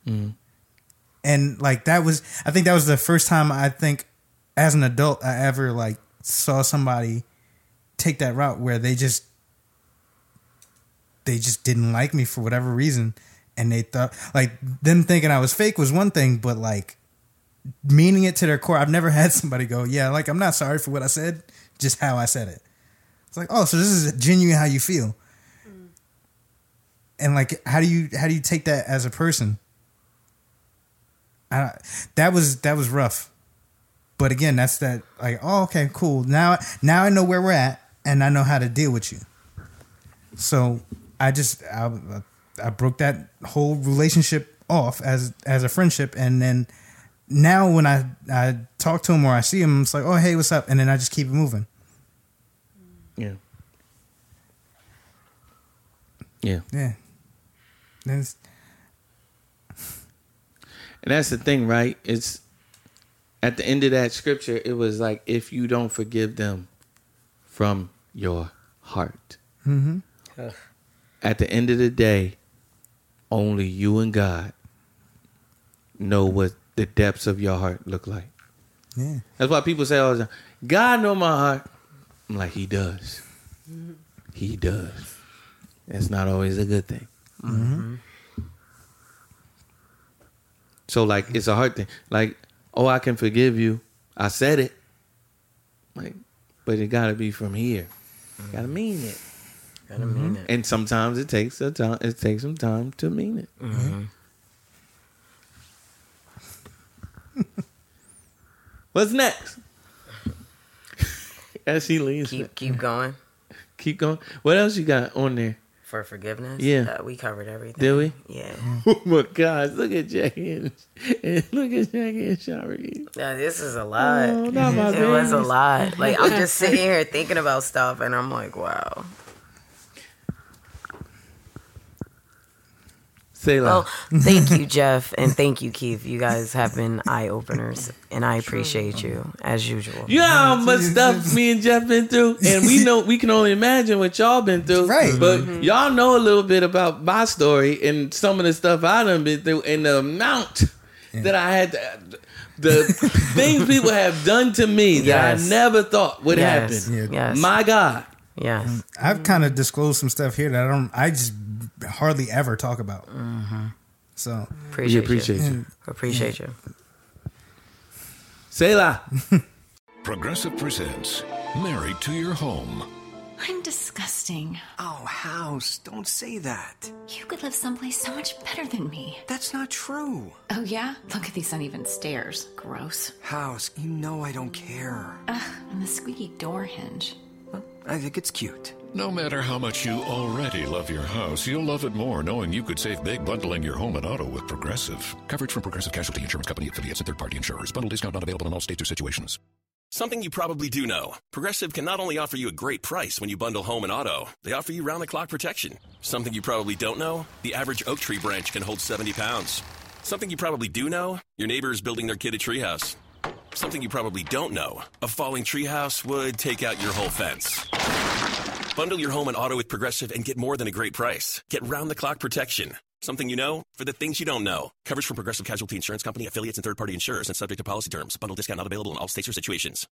mm. and like that was i think that was the first time i think as an adult i ever like saw somebody take that route where they just they just didn't like me for whatever reason and they thought like them thinking I was fake was one thing, but like meaning it to their core. I've never had somebody go, yeah, like I'm not sorry for what I said, just how I said it. It's like, oh, so this is genuine how you feel. Mm. And like, how do you how do you take that as a person? I, that was that was rough, but again, that's that like, oh, okay, cool. Now now I know where we're at, and I know how to deal with you. So I just I, I broke that whole relationship off as as a friendship, and then now when I I talk to him or I see him, it's like, oh hey, what's up, and then I just keep it moving. Yeah. Yeah. Yeah. That's, And that's the thing, right? It's at the end of that scripture, it was like, if you don't forgive them from your heart. Mm-hmm. At the end of the day, only you and God know what the depths of your heart look like. yeah. That's why people say all the time, God know my heart. I'm like, He does. He does. That's not always a good thing. Mm-hmm. So like, it's a hard thing. Like, oh, I can forgive you. I said it. Like, but it got to be from here. Got to mean it. Gotta mean it. And sometimes it takes a time. It takes some time to mean it. What's next? As he leaves, Keep keep going keep going. What else you got on there? for forgiveness. Yeah. uh, we covered everything. Did we? Yeah. Oh my gosh! Look at Jackie and, and look at Jackie and Shari. Yeah, this is a lot. Oh, it was a lot. Like I'm just sitting here thinking about stuff, and I'm like, wow. Say Well, thank you, Jeff, and thank you, Keith. You guys have been eye openers, and I appreciate you as usual. you know how much stuff me and Jeff been through, and we know we can only imagine what y'all been through. Right. But mm-hmm. y'all know a little bit about my story and some of the stuff I done been through, and the amount that I had. To, the things people have done to me that I never thought would Yes. happen. Yes. My God. Yes. I've kind of disclosed some stuff here that I don't. I just hardly ever talk about. Mm-hmm. So Appreciate, appreciate you. you. Appreciate you. Selah. Progressive presents Married to Your Home. I'm disgusting. Oh, House, don't say that. You could live someplace so much better than me. That's not true. Oh, yeah? Look at these uneven stairs. Gross. House, you know I don't care. Ugh, and the squeaky door hinge. I think it's cute. No matter how much you already love your house, you'll love it more knowing you could save big bundling your home and auto with Progressive. Coverage from Progressive Casualty Insurance Company affiliates and third party insurers. Bundle discount not available in all states or situations. Something you probably do know. Progressive can not only offer you a great price when you bundle home and auto, they offer you round the clock protection. Something you probably don't know the average oak tree branch can hold 70 pounds. Something you probably do know your neighbor is building their kid a treehouse. Something you probably don't know a falling treehouse would take out your whole fence. Bundle your home and auto with Progressive and get more than a great price. Get round the clock protection. Something you know for the things you don't know. Coverage from Progressive Casualty Insurance Company, affiliates, and third party insurers and subject to policy terms. Bundle discount not available in all states or situations.